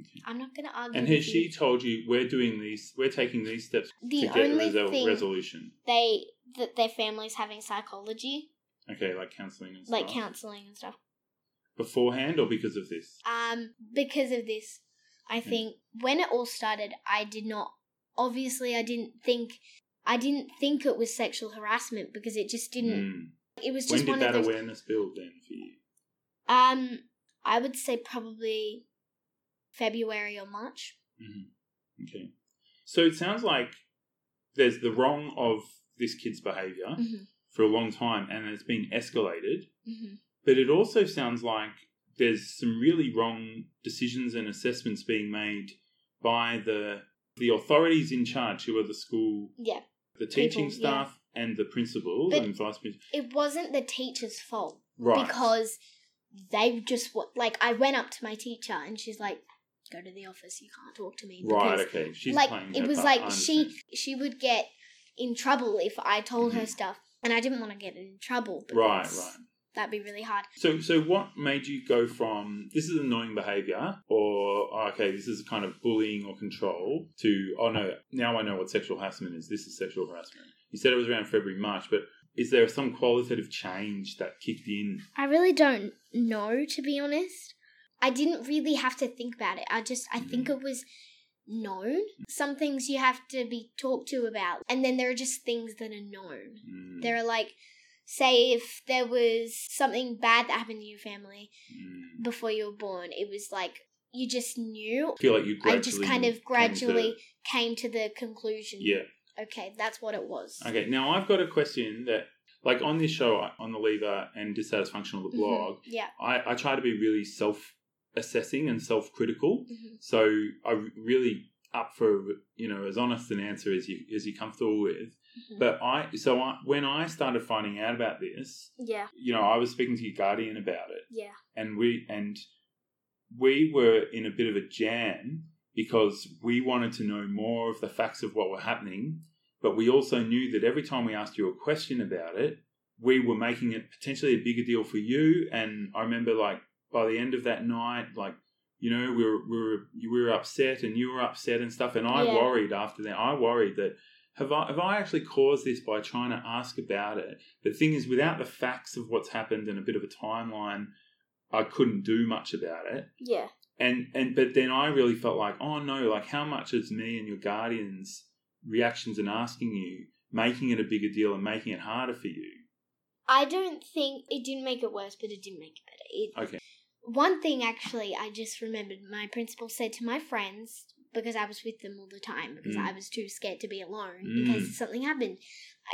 okay. I'm not gonna argue." And has she you." told you we're doing these, we're taking these steps The to get resol- thing resolution? they that their family's having psychology, Okay, like counselling and stuff. like counseling and stuff. beforehand or because of this? Um, because of this, I think when it all started, I did not. Obviously, I didn't think. I didn't think it was sexual harassment because it just didn't. Mm. It was just When did one that of those. awareness build then for you? Um, I would say probably February or March. hmm Okay. So it sounds like there's the wrong of this kid's behaviour Mhm. for a long time and it's been escalated. hmm But it also sounds like there's some really wrong decisions and assessments being made by the the authorities in charge, who are the school, Yeah, the teaching People, yeah. staff, and the principal But- and vice principal. it wasn't the teacher's fault. Right. because they just like I went up to my teacher and she's like, "Go to the office. You can't talk to me." right. Okay. She's like it was part. Like she she would get in trouble if I told her Mhm. stuff, and I didn't want to get in trouble. Right. Right. That'd be really hard. So, so what made you go from this is annoying behavior, or oh, okay, this is kind of bullying or control, to oh no, now I know what sexual harassment is. This is sexual harassment. You said it was around February, March, but is there some qualitative change that kicked in? I really don't know, to be honest. I didn't really have to think about it. I just I think Mm-hmm. it was known. Some things you have to be talked to about, and then there are just things that are known. Mm, There are like, say, if there was something bad that happened to your family mm. before you were born, it was like you just knew. I feel like you I just kind came of gradually to- came to the conclusion. yeah. Okay, that's what it was. Okay, now I've got a question that, like on this show, on the lever and dissatisfunction of the Mhm. blog, Yeah. I, I try to be really self assessing and self critical. hmm So I'm really up for you know as honest an answer as you as you're comfortable with. Mhm. But I so I, when I started finding out about this, Yeah. you know, I was speaking to your guardian about it, Yeah. and we and we were in a bit of a jam because we wanted to know more of the facts of what were happening, but we also knew that every time we asked you a question about it, we were making it potentially a bigger deal for you. And I remember, like by the end of that night, like you know, we were we were we were upset and you were upset and stuff, and I Yeah. worried after that. I worried that. Have I, have I actually caused this by trying to ask about it? The thing is, without the facts of what's happened and a bit of a timeline, I couldn't do much about it. Yeah. And and but then I really felt like, oh no, like how much is me and your guardians' reactions and asking you making it a bigger deal and making it harder for you? I don't think it didn't make it worse, but it didn't make it better. It, Okay. One thing actually, I just remembered my principal said to my friends because I was with them all the time because Mm. I was too scared to be alone Mm. in case something happened.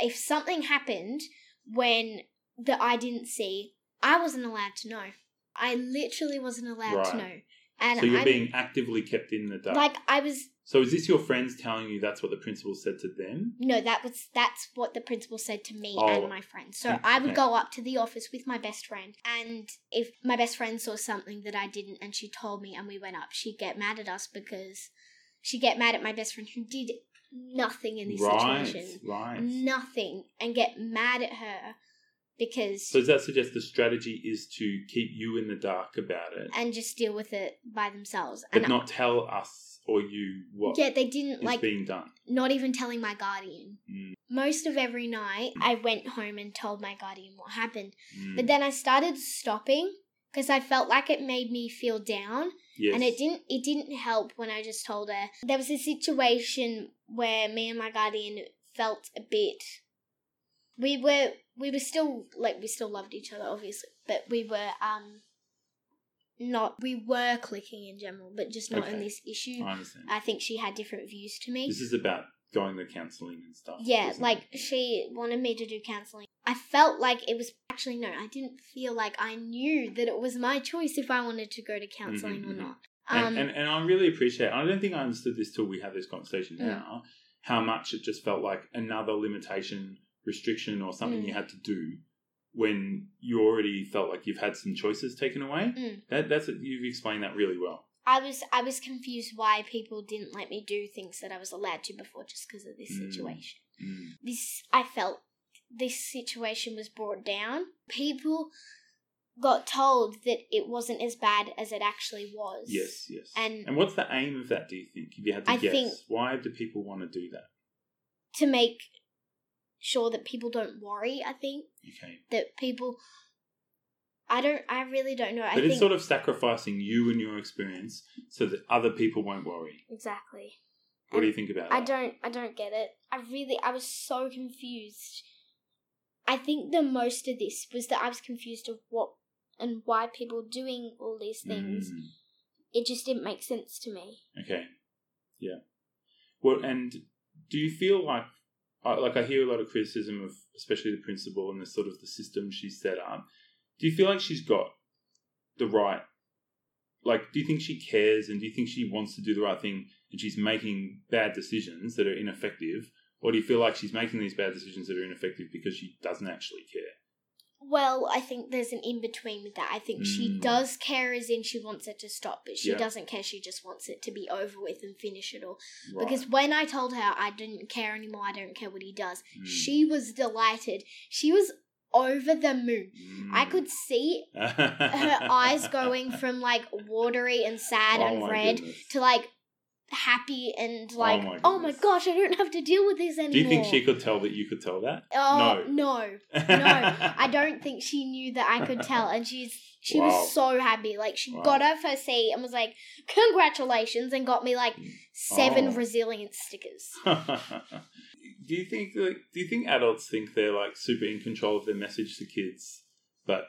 If something happened when that I didn't see, I wasn't allowed to know. I literally wasn't allowed to know. And so you're I'm, being actively kept in the dark. like I was so is this your friends telling you that's what the principal said to them? no, that was that's what the principal said to me Oh. and my friends. So Mm, I would go up to the office with my best friend, and if my best friend saw something that I didn't, and she told me, and we went up, she'd get mad at us because she'd get mad at my best friend who did nothing in this right, situation, right. nothing, and get mad at her because So does that suggest the strategy is to keep you in the dark about it, and just deal with it by themselves, but and not tell us or you what yeah, they didn't is like being done? not even telling my guardian. Mm. Most of every night, I went home and told my guardian what happened. Mm. But then I started stopping because I felt like it made me feel down, yes. and it didn't. It didn't help when I just told her. There was a situation where me and my guardian felt a bit. We were we were still like we still loved each other, obviously, but we were um. Not we were clicking in general, but just not in Okay. this issue. I understand. I think she had different views to me. This is about going to counselling and stuff. Yeah, like it? she wanted me to do counseling. I felt like it was actually no, I didn't feel like I knew that it was my choice if I wanted to go to counseling Mhm, or mhm. not. And, Um, and and I really appreciate. I don't think I understood this till we had this conversation Mm. now. How much it just felt like another limitation, restriction, or something Mm. you had to do when you already felt like you've had some choices taken away. Mm. That that's you've explained that really well. I was I was confused why people didn't let me do things that I was allowed to before just because of this Mm. situation. Mm. This I felt this situation was brought down. People got told that it wasn't as bad as it actually was. Yes, yes. And- and what's the aim of that? Do you think? If you had to I guess, think- why do people want to do that? To make sure that people don't worry, I think. Okay, that people I don't I really don't know. I but think it's sort of sacrificing you and your experience so that other people won't worry. Exactly. What do you think about it? I that? don't I don't get it. I really I was so confused. I think the most of this was that I was confused of what and why people doing all these things. Mm. It just didn't make sense to me. Okay. Yeah. Well, and do you feel like, I- like I hear a lot of criticism of, especially the principal and the sort of the system she's set up. Do you feel like she's got the right, like, do you think she cares and do you think she wants to do the right thing and she's making bad decisions that are ineffective, or do you feel like she's making these bad decisions that are ineffective because she doesn't actually care? Well, I think there's an in between with that. I think she Mm. does care as in she wants it to stop, but she Yeah. doesn't care. She just wants it to be over with and finish it all. Right. Because when I told her I didn't care anymore, I don't care what he does, Mm. she was delighted. She was over the moon. I Mm. could see her eyes going from like watery and sad Oh and red goodness. to like happy and oh like, my oh my gosh, I don't have to deal with this anymore. Do you think she could tell that you could tell that? Oh No. no, no! I don't think she knew that I could tell, and she's she Wow. was so happy. Like she Wow. got off her seat and was like, "Congratulations!" and got me like seven Oh. resilience stickers. do you think like do you think adults think they're like super in control of their message to kids, but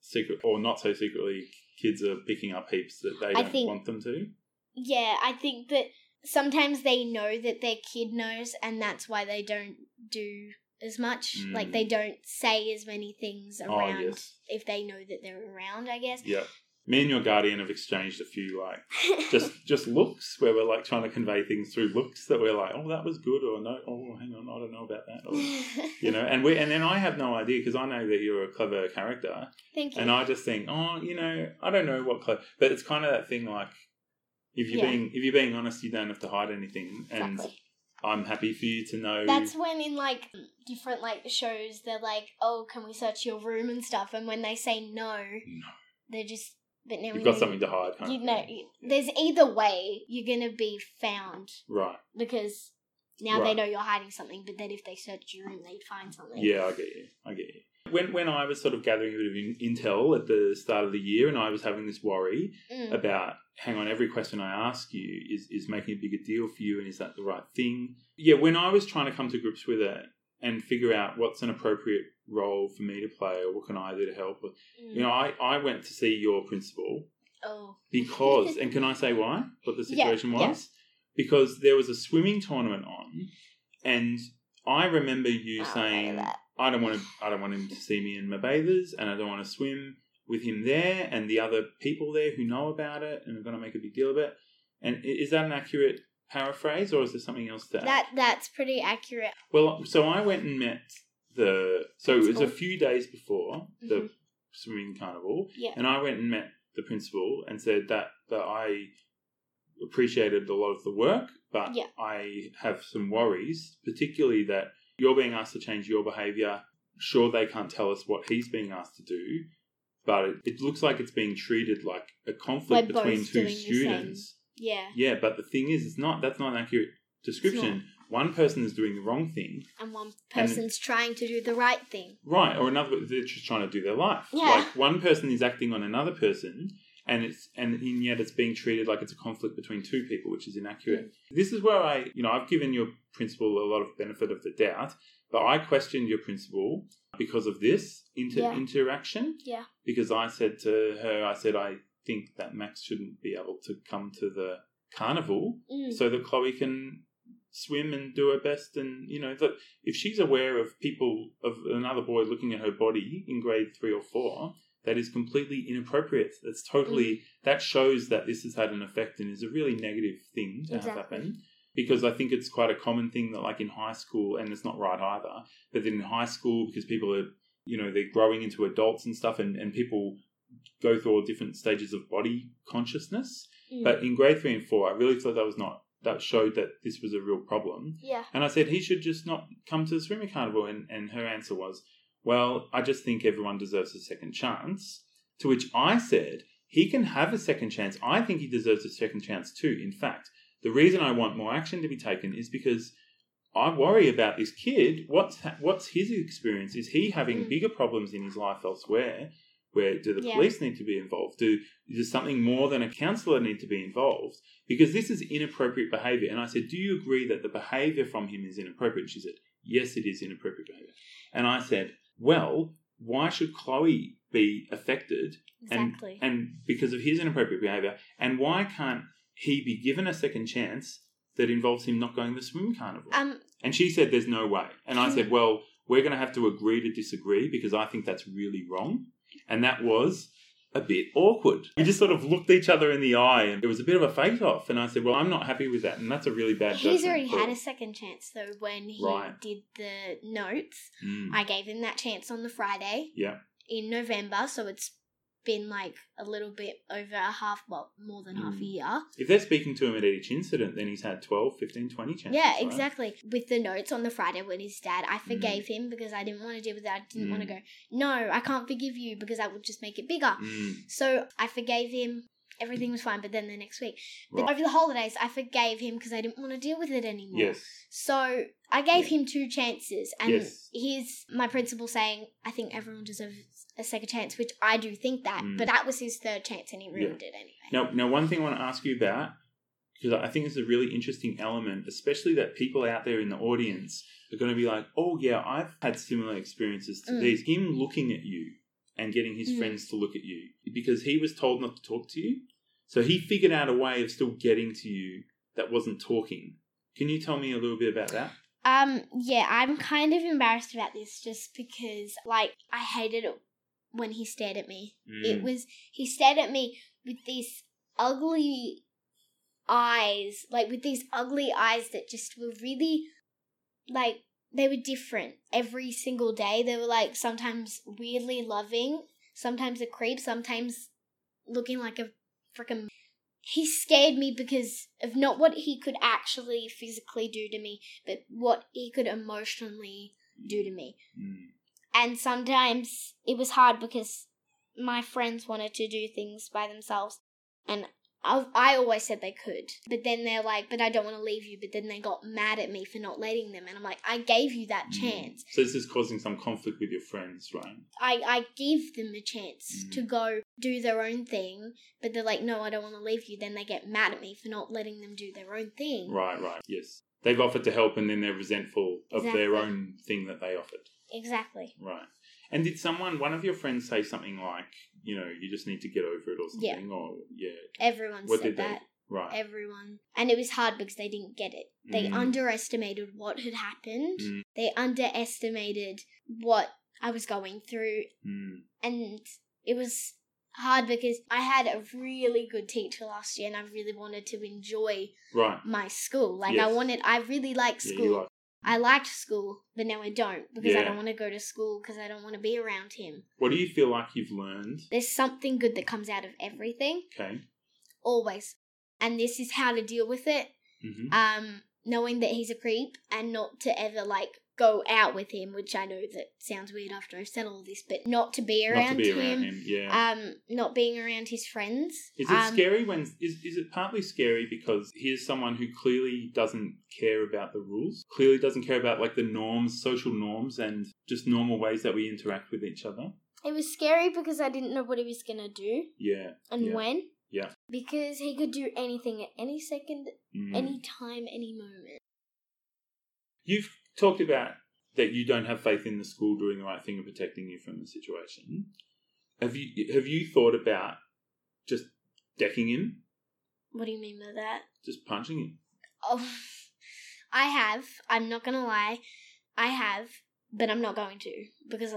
secret or not so secretly, kids are picking up heaps that they I don't think- want them to? Yeah, I think that sometimes they know that their kid knows, and that's why they don't do as much. Mm. Like they don't say as many things Oh, around yes. if they know that they're around. I guess. Yeah. Me and your guardian have exchanged a few like just just looks where we're like trying to convey things through looks that we're like, oh, that was good, or no, oh, hang on, I don't know about that, or you know, and we and then I have no idea because I know that you're a clever character, Thank you. and I just think, oh, you know, I don't know what clever, but it's kind of that thing like. If you're Yeah. being if you're being honest, you don't have to hide anything, and Exactly. I'm happy for you to know. That's when in like different like shows they're like, "Oh, can we search your room and stuff?" And when they say no, they're just. But now we you've got know- something to hide. kind You of know, thing. there's either way you're gonna be found right? because now they know you're hiding something. But then if they search your room, they'd find something. Yeah, I get you. I get you. When when I was sort of gathering a bit of in, intel at the start of the year, and I was having this worry Mm. about, hang on, every question I ask you is is making a bigger deal for you, and is that the right thing? Yeah, when I was trying to come to grips with it and figure out what's an appropriate role for me to play, or what can I do to help, Mm. you know, I I went to see your principal Oh. because, and can I say why? What the situation yeah. was? because there was a swimming tournament on, and I remember you Oh, saying, "I don't want to. I don't want him to see me in my bathers, and I don't want to swim with him there and the other people there who know about it and are going to make a big deal of it." And is that an accurate paraphrase, or is there something else to add? That that's pretty accurate. Well, so I went and met the. So it was a few days before the Mhm. swimming carnival, Yeah. and I went and met the principal and said that that I appreciated a lot of the work, but Yeah. I have some worries, particularly that you're being asked to change your behaviour. Sure, they can't tell us what he's being asked to do, but it, it looks like it's being treated like a conflict between two doing the same. students. Yeah. Yeah, but the thing is, it's not. That's not an accurate description. One person is doing the wrong thing, And one person's trying to do the right thing. right? Or another, they're just trying to do their life. Yeah. Like one person is acting on another person, and it's and, yet it's being treated like it's a conflict between two people, which is inaccurate. Mm. This is where I, you know, I've given your principle a lot of benefit of the doubt, but I questioned your principle because of this inter- Yeah. interaction. Yeah. Because I said to her, I said I think that Max shouldn't be able to come to the carnival Mm. so that Chloe can swim and do her best. And you know that if she's aware of people of another boy looking at her body in grade three or four, that is completely inappropriate. That's totally that shows that this has had an effect and is a really negative thing to have Exactly. happen. Because I think it's quite a common thing that, like in high school, and it's not right either, but then in high school, because people are, you know, they're growing into adults and stuff, and, and people go through all different stages of body consciousness. Mm. But in grade three and four, I really thought that was not that showed that this was a real problem. yeah. And I said he should just not come to the swimming carnival. And, and her answer was, Well, I just think everyone deserves a second chance. To which I said, He can have a second chance. I think he deserves a second chance too. In fact, the reason I want more action to be taken is because I worry about this kid. What's ha- what's his experience? Is he having Mm. bigger problems in his life elsewhere? Where do the Yeah. police need to be involved? Do does something more than a counsellor need to be involved? Because this is inappropriate behaviour. And I said, Do you agree that the behaviour from him is inappropriate? She said, Yes, it is inappropriate behaviour. And I said, Well, why should Chloe be affected Exactly. and, and because of his inappropriate behaviour? And why can't he be given a second chance that involves him not going to the swim carnival? um. and she said, There's no way. And I said, Well, we're going to have to agree to disagree because I think that's really wrong. And that was a bit awkward. We just sort of looked each other in the eye and it was a bit of a face off. And I said, Well, I'm not happy with that. And that's a really bad He's already had a second chance though when he Right. did the notes. Mm, I gave him that chance on the Friday yeah. in November, so it's been like a little bit over a half, well, more than half a Mm. year. If they're speaking to him at each incident, then he's had 12, 15, 20 chances. yeah, right? exactly. With the notes on the Friday with his dad, I forgave him because I didn't want to deal with that. I didn't want to Mm. go, no, I can't forgive you because that would just make it bigger. Mm, So I forgave him. Everything was fine, but then the next week, but Right. over the holidays, I forgave him because I didn't want to deal with it anymore. yes. So I gave him two chances, and Yes. he's my principal saying, "I think everyone deserves a second chance," which I do think that, Mm. but that was his third chance, and he ruined it anyway. Now, now, one thing I want to ask you about, because I think it's a really interesting element, especially that people out there in the audience are going to be like, oh, yeah, I've had similar experiences to Mm. these. Him looking at you and getting his Mm. friends to look at you because he was told not to talk to you. So he figured out a way of still getting to you that wasn't talking. Can you tell me a little bit about that? Um, yeah, I'm kind of embarrassed about this just because, like, I hated it when he stared at me. It Mm. was he stared at me with these ugly eyes, like with these ugly eyes that just were really like they were different every single day. They were like sometimes weirdly loving, sometimes a creep, sometimes looking like a freaking he scared me because of not what he could actually physically do to me, but what he could emotionally do to me Mm. And sometimes it was hard because my friends wanted to do things by themselves and I, I always said they could but then they're like but i don't want to leave you but then they got mad at me for not letting them and i'm like i gave you that Mm. chance So this is causing some conflict with your friends, right? i i give them a chance Mm. to go do their own thing but they're like no i don't want to leave you then they get mad at me for not letting them do their own thing Right, right. Yes. They've offered to help and then they're resentful of their own thing that they offered. Exactly Right. And did someone, one of your friends, say something like, you know, you just need to get over it or something? Yeah. Or yeah, everyone what said did that Right. everyone. And it was hard because they didn't get it. They Mm. underestimated what had happened. Mm. They underestimated what I was going through. Mm. And it was hard because I had a really good teacher last year and I really wanted to enjoy Right. my school. Like I wanted I really liked Yeah, school. you like. I liked school, but now I don't because I don't want to go to school because I don't want to be around him. What do you feel like you've learned? There's something good that comes out of everything, Okay. always. And this is how to deal with it. hmm Um, knowing that he's a creep and not to ever like go out with him, which I know that sounds weird after I've said all this, but not to be Not around, to be him. around him. Yeah. Um, not being around his friends. Is it um, scary when is is it partly scary because here's someone who clearly doesn't care about the rules, clearly doesn't care about like the norms, social norms, and just normal ways that we interact with each other. It was scary because I didn't know what he was gonna do Yeah. and yeah. when. Yeah. Because he could do anything at any second, Mm. any time, any moment. You've talked about that you don't have faith in the school doing the right thing and protecting you from the situation. Have you have you thought about just decking him, What do you mean by that? just punching him? Oh, I have. I'm not gonna lie. I have, but I'm not going to because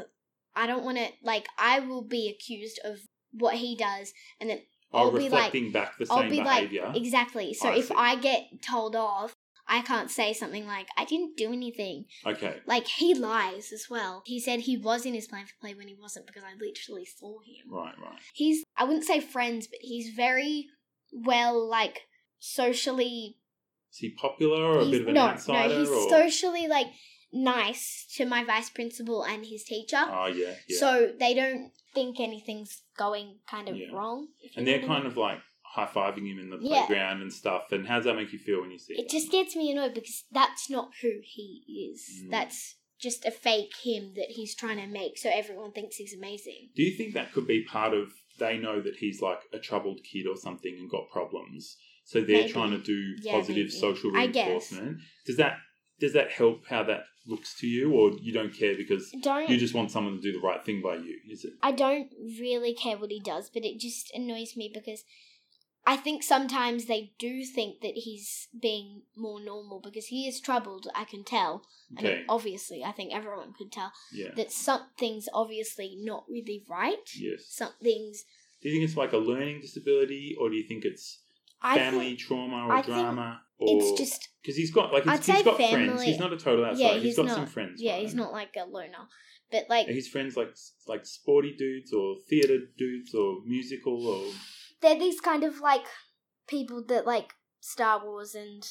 I don't want to. Like, I will be accused of what he does, and then Or I'll be like, back the I'll be behavior. like, exactly. So I if see. I get told off, I can't say something like, "I didn't do anything." okay. Like he lies as well. He said he was in his plan for play when he wasn't because I literally saw him. Right, right. He's I wouldn't say friends, but he's very well like socially Is he popular or a bit of an no, outsider? no, he's or? socially like nice to my vice principal and his teacher. Oh yeah, yeah. So they don't think anything's going kind of Yeah. wrong. and they're kind of like high fiving him in the Yeah. playground and stuff. And how does that make you feel when you see It It just gets me annoyed because that's not who he is. Mm. That's just a fake him that he's trying to make so everyone thinks he's amazing. Do you think that could be part of they know that he's like a troubled kid or something and got problems, so they're Maybe. trying to do Yeah, positive maybe. social I guess. reinforcement? Does that does that help how that looks to you, or you don't care because Don't you just want someone to do the right thing by you? Is it? I don't really care what he does, but it just annoys me because I think sometimes they do think that he's being more normal because he is troubled, I can tell. I mean, Okay. obviously, I think everyone could tell Yeah. that something's obviously not really right. Yes. Something's. Do you think it's like a learning disability, or do you think it's family think trauma or I drama? Or it's just. because he's got like he's, he's got friends. He's not a total outsider. Yeah, he's he's got not. some friends. Yeah, right? he's not like a loner. But, like, Are his friends like like sporty dudes or theatre dudes or musical or they're these kind of like people that like Star Wars and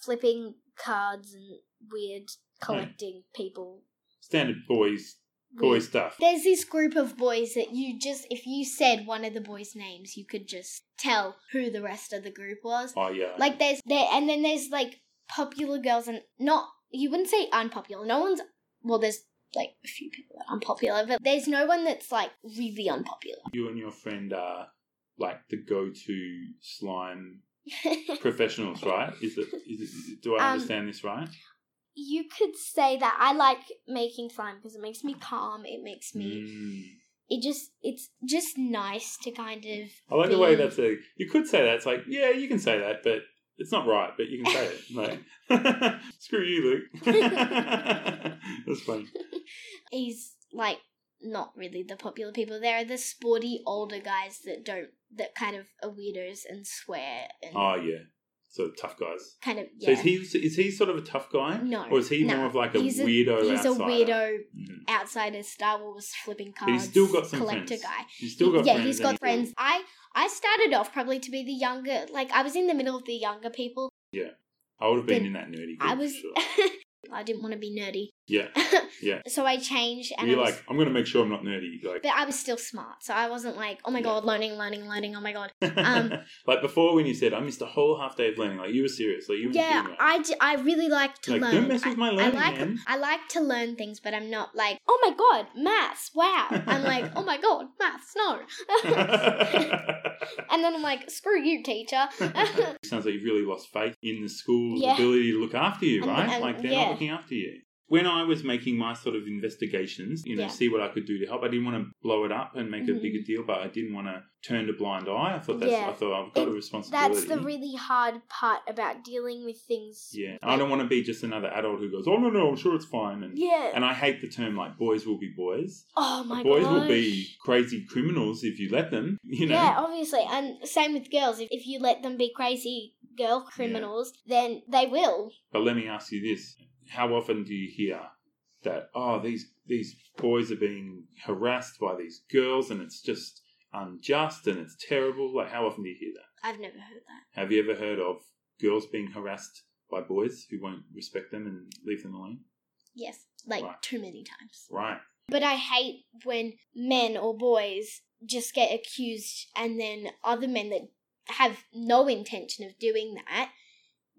flipping cards and weird hmm. collecting people. standard boys boy Weird. stuff. There's this group of boys that you just, if you said one of the boys' names, you could just tell who the rest of the group was. Oh yeah. Like there's there, and then there's like popular girls and not. You wouldn't say unpopular. No one's. Well, there's like a few people that are unpopular, but there's no one that's like really unpopular. you and your friend are like the go-to slime professionals, right? Is it? Is it? Do I Um, understand this right? you could say that I like making slime because it makes me calm. It makes me. Mm. It just. It's just nice to kind of. I like the way that's a. You could say that. It's like, yeah, you can say that, but it's not right. But you can say it. Like, screw you, Luke. that's funny. he's like not really the popular people. There are the sporty older guys that don't that kind of are weirdos and swear and Oh yeah, so tough guys. kind of So is he is he sort of a tough guy? No, or is he no. more of like a He's a- weirdo? He's a outsider? weirdo Mhm. outsider Star Wars flipping cards. he's still got some collector friends. guy. He's still got yeah, friends. he's and got friends. I I started off probably to be the younger, like I was in the middle of the younger people. Yeah. I would have been Then in that nerdy. Group I for was. sure. I didn't want to be nerdy. Yeah, yeah. so I changed, and You're I was, like, I'm going to make sure I'm not nerdy. Like, but I was still smart. So I wasn't like, oh my Yeah. god, learning, learning, learning. Oh my god. um, like before when you said I missed a whole half day of learning, like you were serious. Like you were Yeah. I, d- I really like to Like, learn. don't mess with my I- learning, I like man. I like to learn things, but I'm not like, oh my god, maths, wow. I'm like, oh my god, maths, no. and then I'm like, screw you, teacher. Sounds like you've really lost faith in the school's Yeah. ability to look after you, And- right? and- like they're yeah. not looking after you. When I was making my sort of investigations, you know, Yeah. see what I could do to help. I didn't want to blow it up and make a Mhm. bigger deal, but I didn't want to turn a blind eye. I thought that's Yeah. I thought I've got a responsibility. That's the really hard part about dealing with things. yeah. I don't want to be just another adult who goes, "Oh no, no, I'm sure it's fine." And Yeah. and I hate the term like boys will be boys. oh my god. boys gosh. will be crazy criminals if you let them. You know. Yeah, obviously, and same with girls. If if you let them be crazy girl criminals, then they will. But let me ask you this: How often do you hear that? Oh, these these boys are being harassed by these girls, and it's just unjust and it's terrible. Like, how often do you hear that? I've never heard that. Have you ever heard of girls being harassed by boys who won't respect them and leave them alone? Yes, like Right. too many times. Right. But I hate when men or boys just get accused and then other men that have no intention of doing that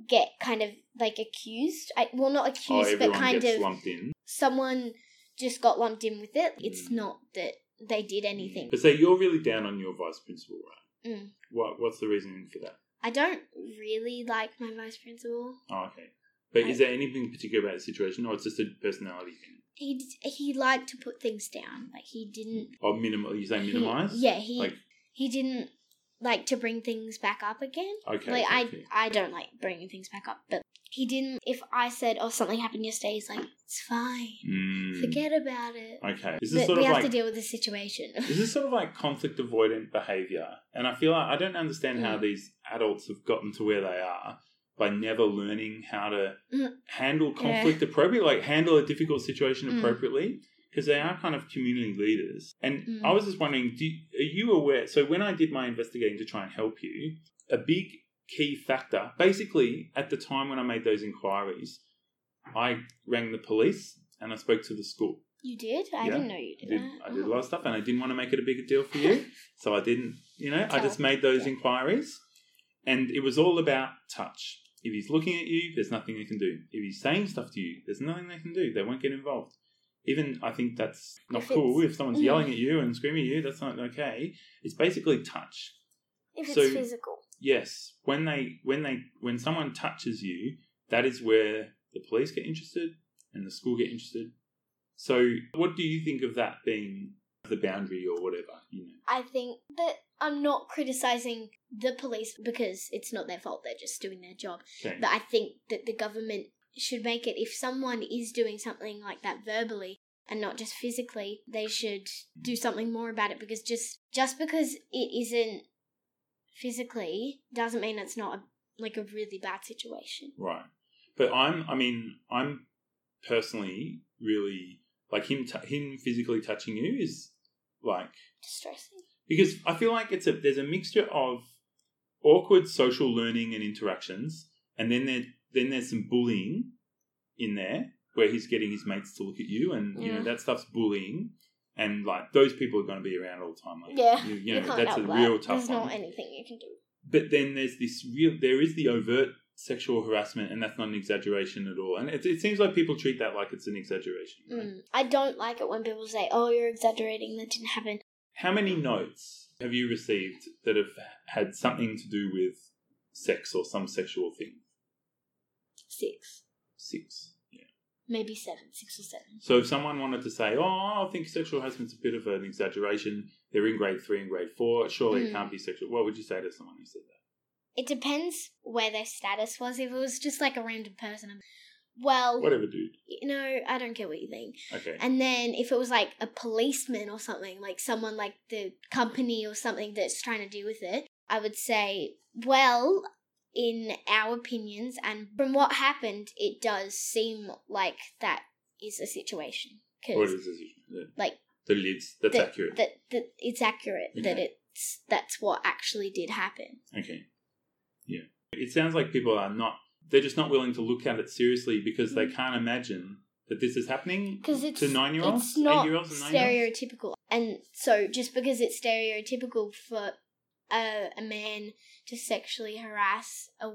get kind of like accused. I, well, not Oh, accused, but kind of lumped in. someone just got lumped in with it. It's Mm. not that they did anything. But say you're really down on your vice principal, right? Mm. What What's the reasoning for that? I don't really like my vice principal. Oh, okay. But I- is there anything particular about the situation, or it's just a personality thing? He he liked to put things down. Like he didn't. Or minimal? You say he- minimize? yeah, he Like he didn't like to bring things back up again. okay. like I. I don't like bringing things back up, but he didn't. If I said, "Oh, something happened yesterday," he's like, "It's fine. Mm. Forget about it." Okay. Is this But sort we of have like to deal with the situation. This is sort of like conflict avoidant behavior. And I feel like I don't understand how Mm. these adults have gotten to where they are by never learning how to Mm. handle conflict appropriately, like handle a difficult situation Mm. appropriately. Because they are kind of community leaders. And Mm. I was just wondering, do, are you aware? So, when I did my investigating to try and help you, a big key factor, basically, at the time when I made those inquiries, I rang the police and I spoke to the school. you did? I Yeah. didn't know you I did. did. I did a Oh. lot of stuff, and I didn't want to make it a bigger deal for you, so I didn't. You know, I just made those Yeah. inquiries, and it was all about touch. If he's looking at you, there's nothing they can do. If he's saying stuff to you, there's nothing they can do. They won't get involved. Even I think that's not If cool. If someone's Mm. yelling at you and screaming at you, that's not okay. It's basically touch. If it's physical. Yes, when they when they when someone touches you, that is where the police get interested and the school get interested. So, what do you think of that being the boundary or whatever? You know, I think that I'm not criticizing the police because it's not their fault. They're just doing their job. okay. But I think that the government should make it if someone is doing something like that verbally and not just physically, they should do something more about it because just just because it isn't physically doesn't mean it's not a, like a really bad situation. right. But I'm, I mean, I'm personally really like him. T- him physically touching you is like Distressing. because I feel like it's a there's a mixture of awkward social learning and interactions, and then there then there's some bullying in there where he's getting his mates to look at you, and you know that stuff's bullying, and like those people are going to be around all the time. Like, Yeah, you, you, you know can't that's a help that. real tough There's one. not anything you can do. But then there's this real there is the overt sexual harassment, and that's not an exaggeration at all. And it, it seems like people treat that like it's an exaggeration. right? Mm. I don't like it when people say, "Oh, you're exaggerating. That didn't happen." How many notes have you received that have had something to do with sex or some sexual thing? Six, Six. Yeah. maybe seven, six or seven. So if someone wanted to say, "Oh, I think sexual harassment's a bit of an exaggeration," they're in grade three and grade four. Surely it Mm. can't be sexual. What would you say to someone who said that? It depends where their status was. If it was just like a random person, I'm, well, Whatever, dude. you know, I don't care what you think. Okay. And then if it was like a policeman or something, like someone like the company or something that's trying to deal with it, I would say, well, in our opinions and from what happened, it does seem like that is a situation. what is this? The, like the leads. That's that, accurate. That, that it's accurate. That it's that's what actually did happen. Okay. Yeah. It sounds like people are not, they're just not willing to look at it seriously because they mm-hmm. can't imagine that this is happening Because it's to nine year olds, eight year olds, and nine stereotypical, and so just because it's stereotypical for a, a man to sexually harass a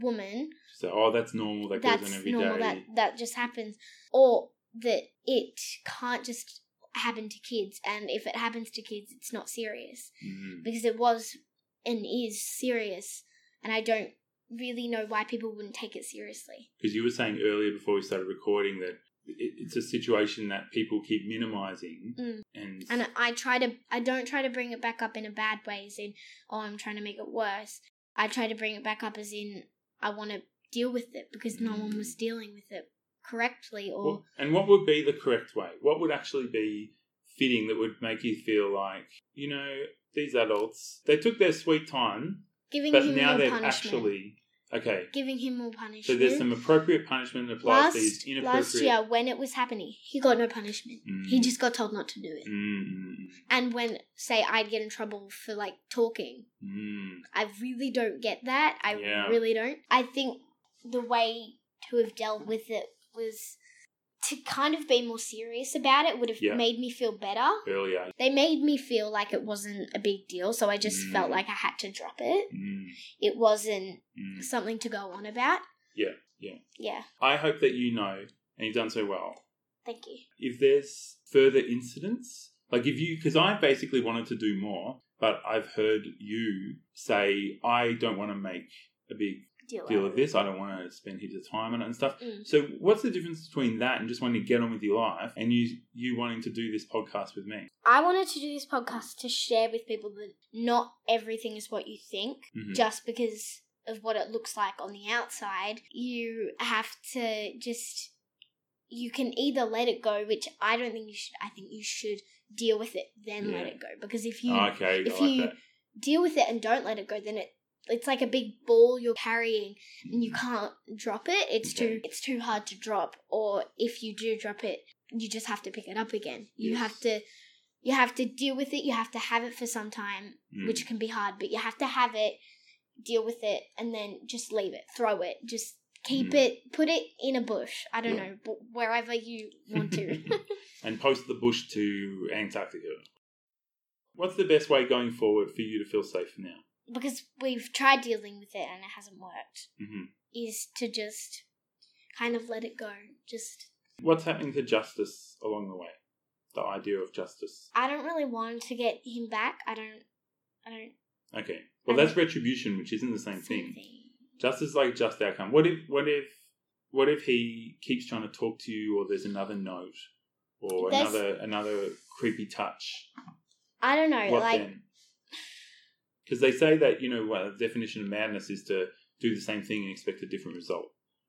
woman, So, oh, that's normal. That goes on that's every day. normal. That that just happens, or that it can't just happen to kids, and if it happens to kids, it's not serious Mhm. because it was and is serious, and I don't really know why people wouldn't take it seriously. Because you were saying earlier before we started recording that it's a situation that people keep minimizing, Mm. and, And I try to, I don't try to bring it back up in a bad way, as in, oh, I'm trying to make it worse. I try to bring it back up as in, I want to deal with it because no one was dealing with it correctly or What- and what would be the correct way? What would actually be fitting that would make you feel like you know these adults they took their sweet time, giving but him now they've punishment. actually okay. giving him more punishment. So there's some appropriate punishment that applies last, to these inappropriate. last year when it was happening, he got no punishment. He Mm. just got told not to do it. Mm, And when say I'd get in trouble for like talking, mm. I really don't get that. I Yeah. really don't. I think the way to have dealt with it was to kind of be more serious about it would have Yeah. made me feel better. Earlier. They made me feel like it wasn't a big deal, so I just Mm. felt like I had to drop it. Mm, It wasn't mm. something to go on about. Yeah, yeah. Yeah, I hope that you know, and you've done so well. thank you. If there's further incidents, like if you, because I basically wanted to do more, but I've heard you say I don't want to make a big Deal, deal of this. I don't want to spend heaps of time on it and stuff. Mm. So, what's the difference between that and just wanting to get on with your life and you you wanting to do this podcast with me? I wanted to do this podcast to share with people that not everything is what you think Mhm. just because of what it looks like on the outside. You have to just you can either let it go, which I don't think you should. I think you should deal with it then let it go because if you okay, if like you that. deal with it and don't let it go, then it it's like a big ball you're carrying and you can't drop it. It's Okay. too it's too hard to drop. Or if you do drop it, you just have to pick it up again. You Yes. have to you have to deal with it. You have to have it for some time, Mm. which can be hard, but you have to have it, deal with it, and then just leave it, throw it, just keep Mm. it, put it in a bush. I don't Yeah. know, wherever you want to. and post the bush to Antarctica. What's the best way going forward for you to feel safe now? Because we've tried dealing with it and it hasn't worked. hmm is to just kind of let it go. Just What's happening to justice along the way? The idea of justice. I don't really want to get him back. I don't. I don't. Okay. Well, that's retribution, which isn't the same same thing. thing. Justice is like just outcome. What if? What if? What if he keeps trying to talk to you, or there's another note, or There's- another another creepy touch? I don't know. what like then? Because they say that you know well, the definition of madness is to do the same thing and expect a different result,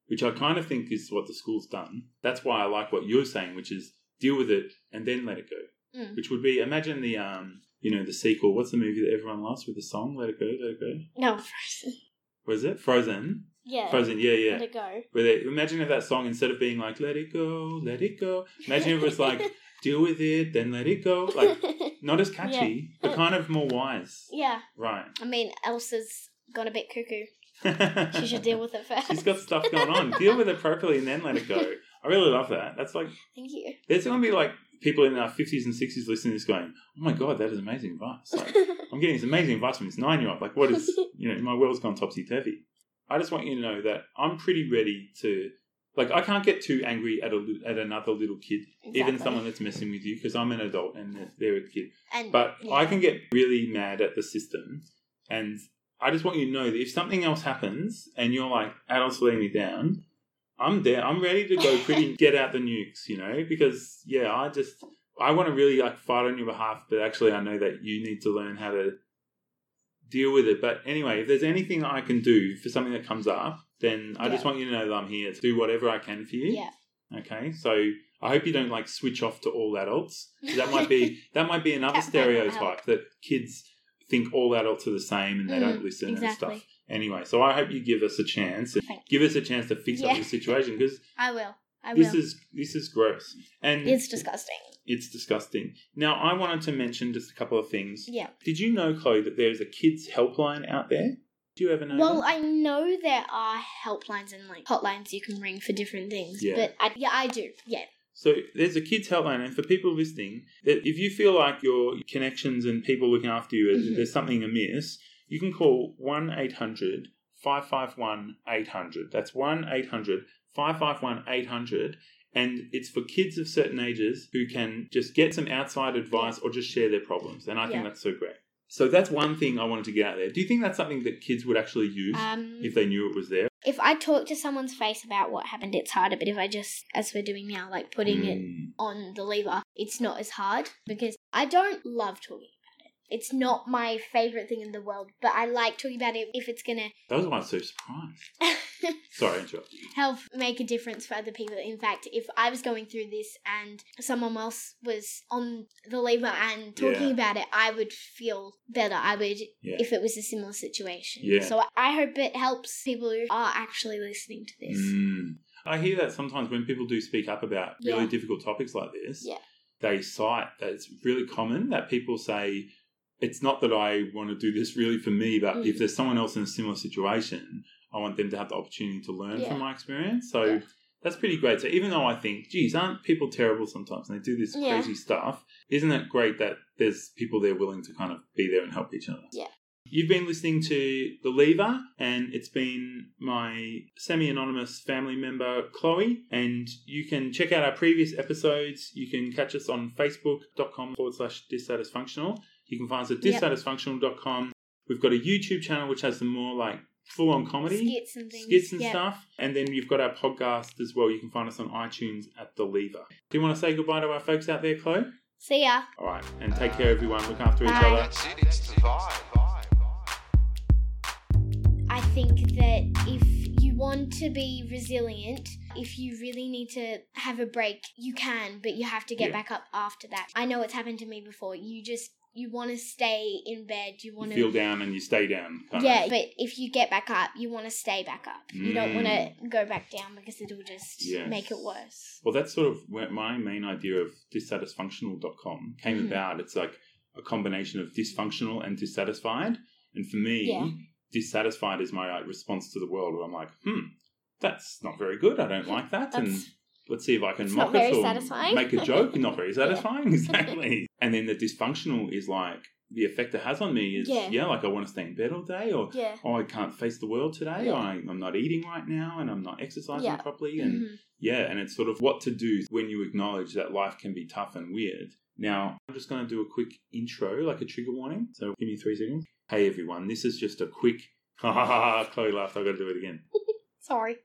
which I kind of think is what the school's done. That's why I like what you're saying, which is deal with it and then let it go. Mm. Which would be imagine the um you know the sequel. What's the movie that everyone loves with the song "Let It Go, Let It Go"? no, Frozen. Was it Frozen? Yeah. Frozen, yeah, yeah. Let it go. Where they imagine if that song instead of being like "Let it go, let it go," imagine if it was like "Deal with it, then let it go." Like not as catchy, but uh, kind of more wise. yeah. Right. I mean, Elsa's gone a bit cuckoo. She should deal with it first. She's got stuff going on. Deal with it properly and then let it go. I really love that. That's like Thank you. there's going to be like people in our fifties and sixties listening to this going, "Oh my god, that is amazing advice." Like, I'm getting this amazing advice from this nine year old. Like, what is you know, my world's gone topsy turvy. I just want you to know that I'm pretty ready to. Like, I can't get too angry at a at another little kid, even someone that's messing with you, because I'm an adult and they're- they're a kid. And But yeah. I can get really mad at the system, and I just want you to know that if something else happens and you're like, adults letting me down, I'm there. I'm ready to go pretty get out the nukes, you know, because yeah, I just I want to really like fight on your behalf, but actually I know that you need to learn how to deal with it. But anyway, if there's anything I can do for something that comes up, then I just want you to know that I'm here to do whatever I can for you. Yeah. Okay, so I hope you don't like switch off to all adults. That might be that might be another That might not help. stereotype that kids think all adults are the same and they Mm, don't listen and stuff. Anyway, so I hope you give us a chance and give us a chance to fix up Yeah. the situation because I will. I this will. is this is gross and it's disgusting. it's disgusting. Now, I wanted to mention just a couple of things. Yeah. Did you know, Chloe, that there's a kids helpline out there? Do you ever know? Well, that? I know there are helplines and like hotlines you can ring for different things. Yeah. But I, yeah, I do. Yeah. So there's a kids helpline, and for people listening, that if you feel like your connections and people looking after you, Mhm. there's something amiss, you can call 1 800 551 800. That's 1 800 551 800. And it's for kids of certain ages who can just get some outside advice or just share their problems. And I think that's so great. So that's one thing I wanted to get out there. Do you think that's something that kids would actually use Um, if they knew it was there? if I talk to someone's face about what happened, it's harder. But if I just, as we're doing now, like putting it Mm. on the lever, it's not as hard because I don't love talking. It's not my favorite thing in the world, but I like talking about it if it's gonna That was why I was so surprised. Sorry, I interrupted you. help make a difference for other people. In fact, if I was going through this and someone else was on the lever and talking Yeah. about it, I would feel better. I would Yeah. if it was a similar situation. Yeah. So I hope it helps people who are actually listening to this. Mm. I hear that sometimes when people do speak up about really Yeah. difficult topics like this, Yeah. they cite that it's really common that people say, it's not that I want to do this really for me, but Mm. if there's someone else in a similar situation, I want them to have the opportunity to learn Yeah. from my experience. So Yeah. that's pretty great. So even though I think, geez, aren't people terrible sometimes and they do this Yeah. crazy stuff, isn't it great that there's people there willing to kind of be there and help each other? Yeah. You've been listening to The Lever, and it's been my semi anonymous family member, Chloe. And you can check out our previous episodes. You can catch us on facebook.com forward slash dysatisfunctional. You can find us at Yep. dysatisfunctional.com. We've got a YouTube channel which has some more like full on comedy Skits and things. skits and Yeah. stuff. And then you've got our podcast as well. You can find us on iTunes at The Lever. Do you want to say goodbye to our folks out there, Chloe? See ya. All right. And take care, everyone. Look after each other. That's it. It's the vibe. I think that if you want to be resilient, if you really need to have a break, you can, but you have to get Yeah. back up after that. I know it's happened to me before. You just you want to stay in bed. You want to feel down and you stay down. yeah, of. but if you get back up, you want to stay back up. You don't want to go back down because it'll just Yes. make it worse. Well, that's sort of where my main idea of dysatisfunctional.com came Mhm. about. It's like a combination of dysfunctional and dissatisfied. And for me, Yeah. dissatisfied is my like, response to the world where I'm like, hmm, that's not very good. I don't like that. and let's see if I can It's mock it or satisfying. make a joke. Not very satisfying. Exactly. And then the dysfunctional is like, the effect it has on me is, Yeah. yeah, like I want to stay in bed all day or Yeah. oh, I can't face the world today. Yeah. I, I'm not eating right now, and I'm not exercising Yeah. properly, and Mhm. yeah, and it's sort of what to do when you acknowledge that life can be tough and weird. Now, I'm just going to do a quick intro, like a trigger warning. So give me three seconds. Hey everyone, this is just a quick. Ha ha ha! Chloe laughed. I got to do it again. Sorry.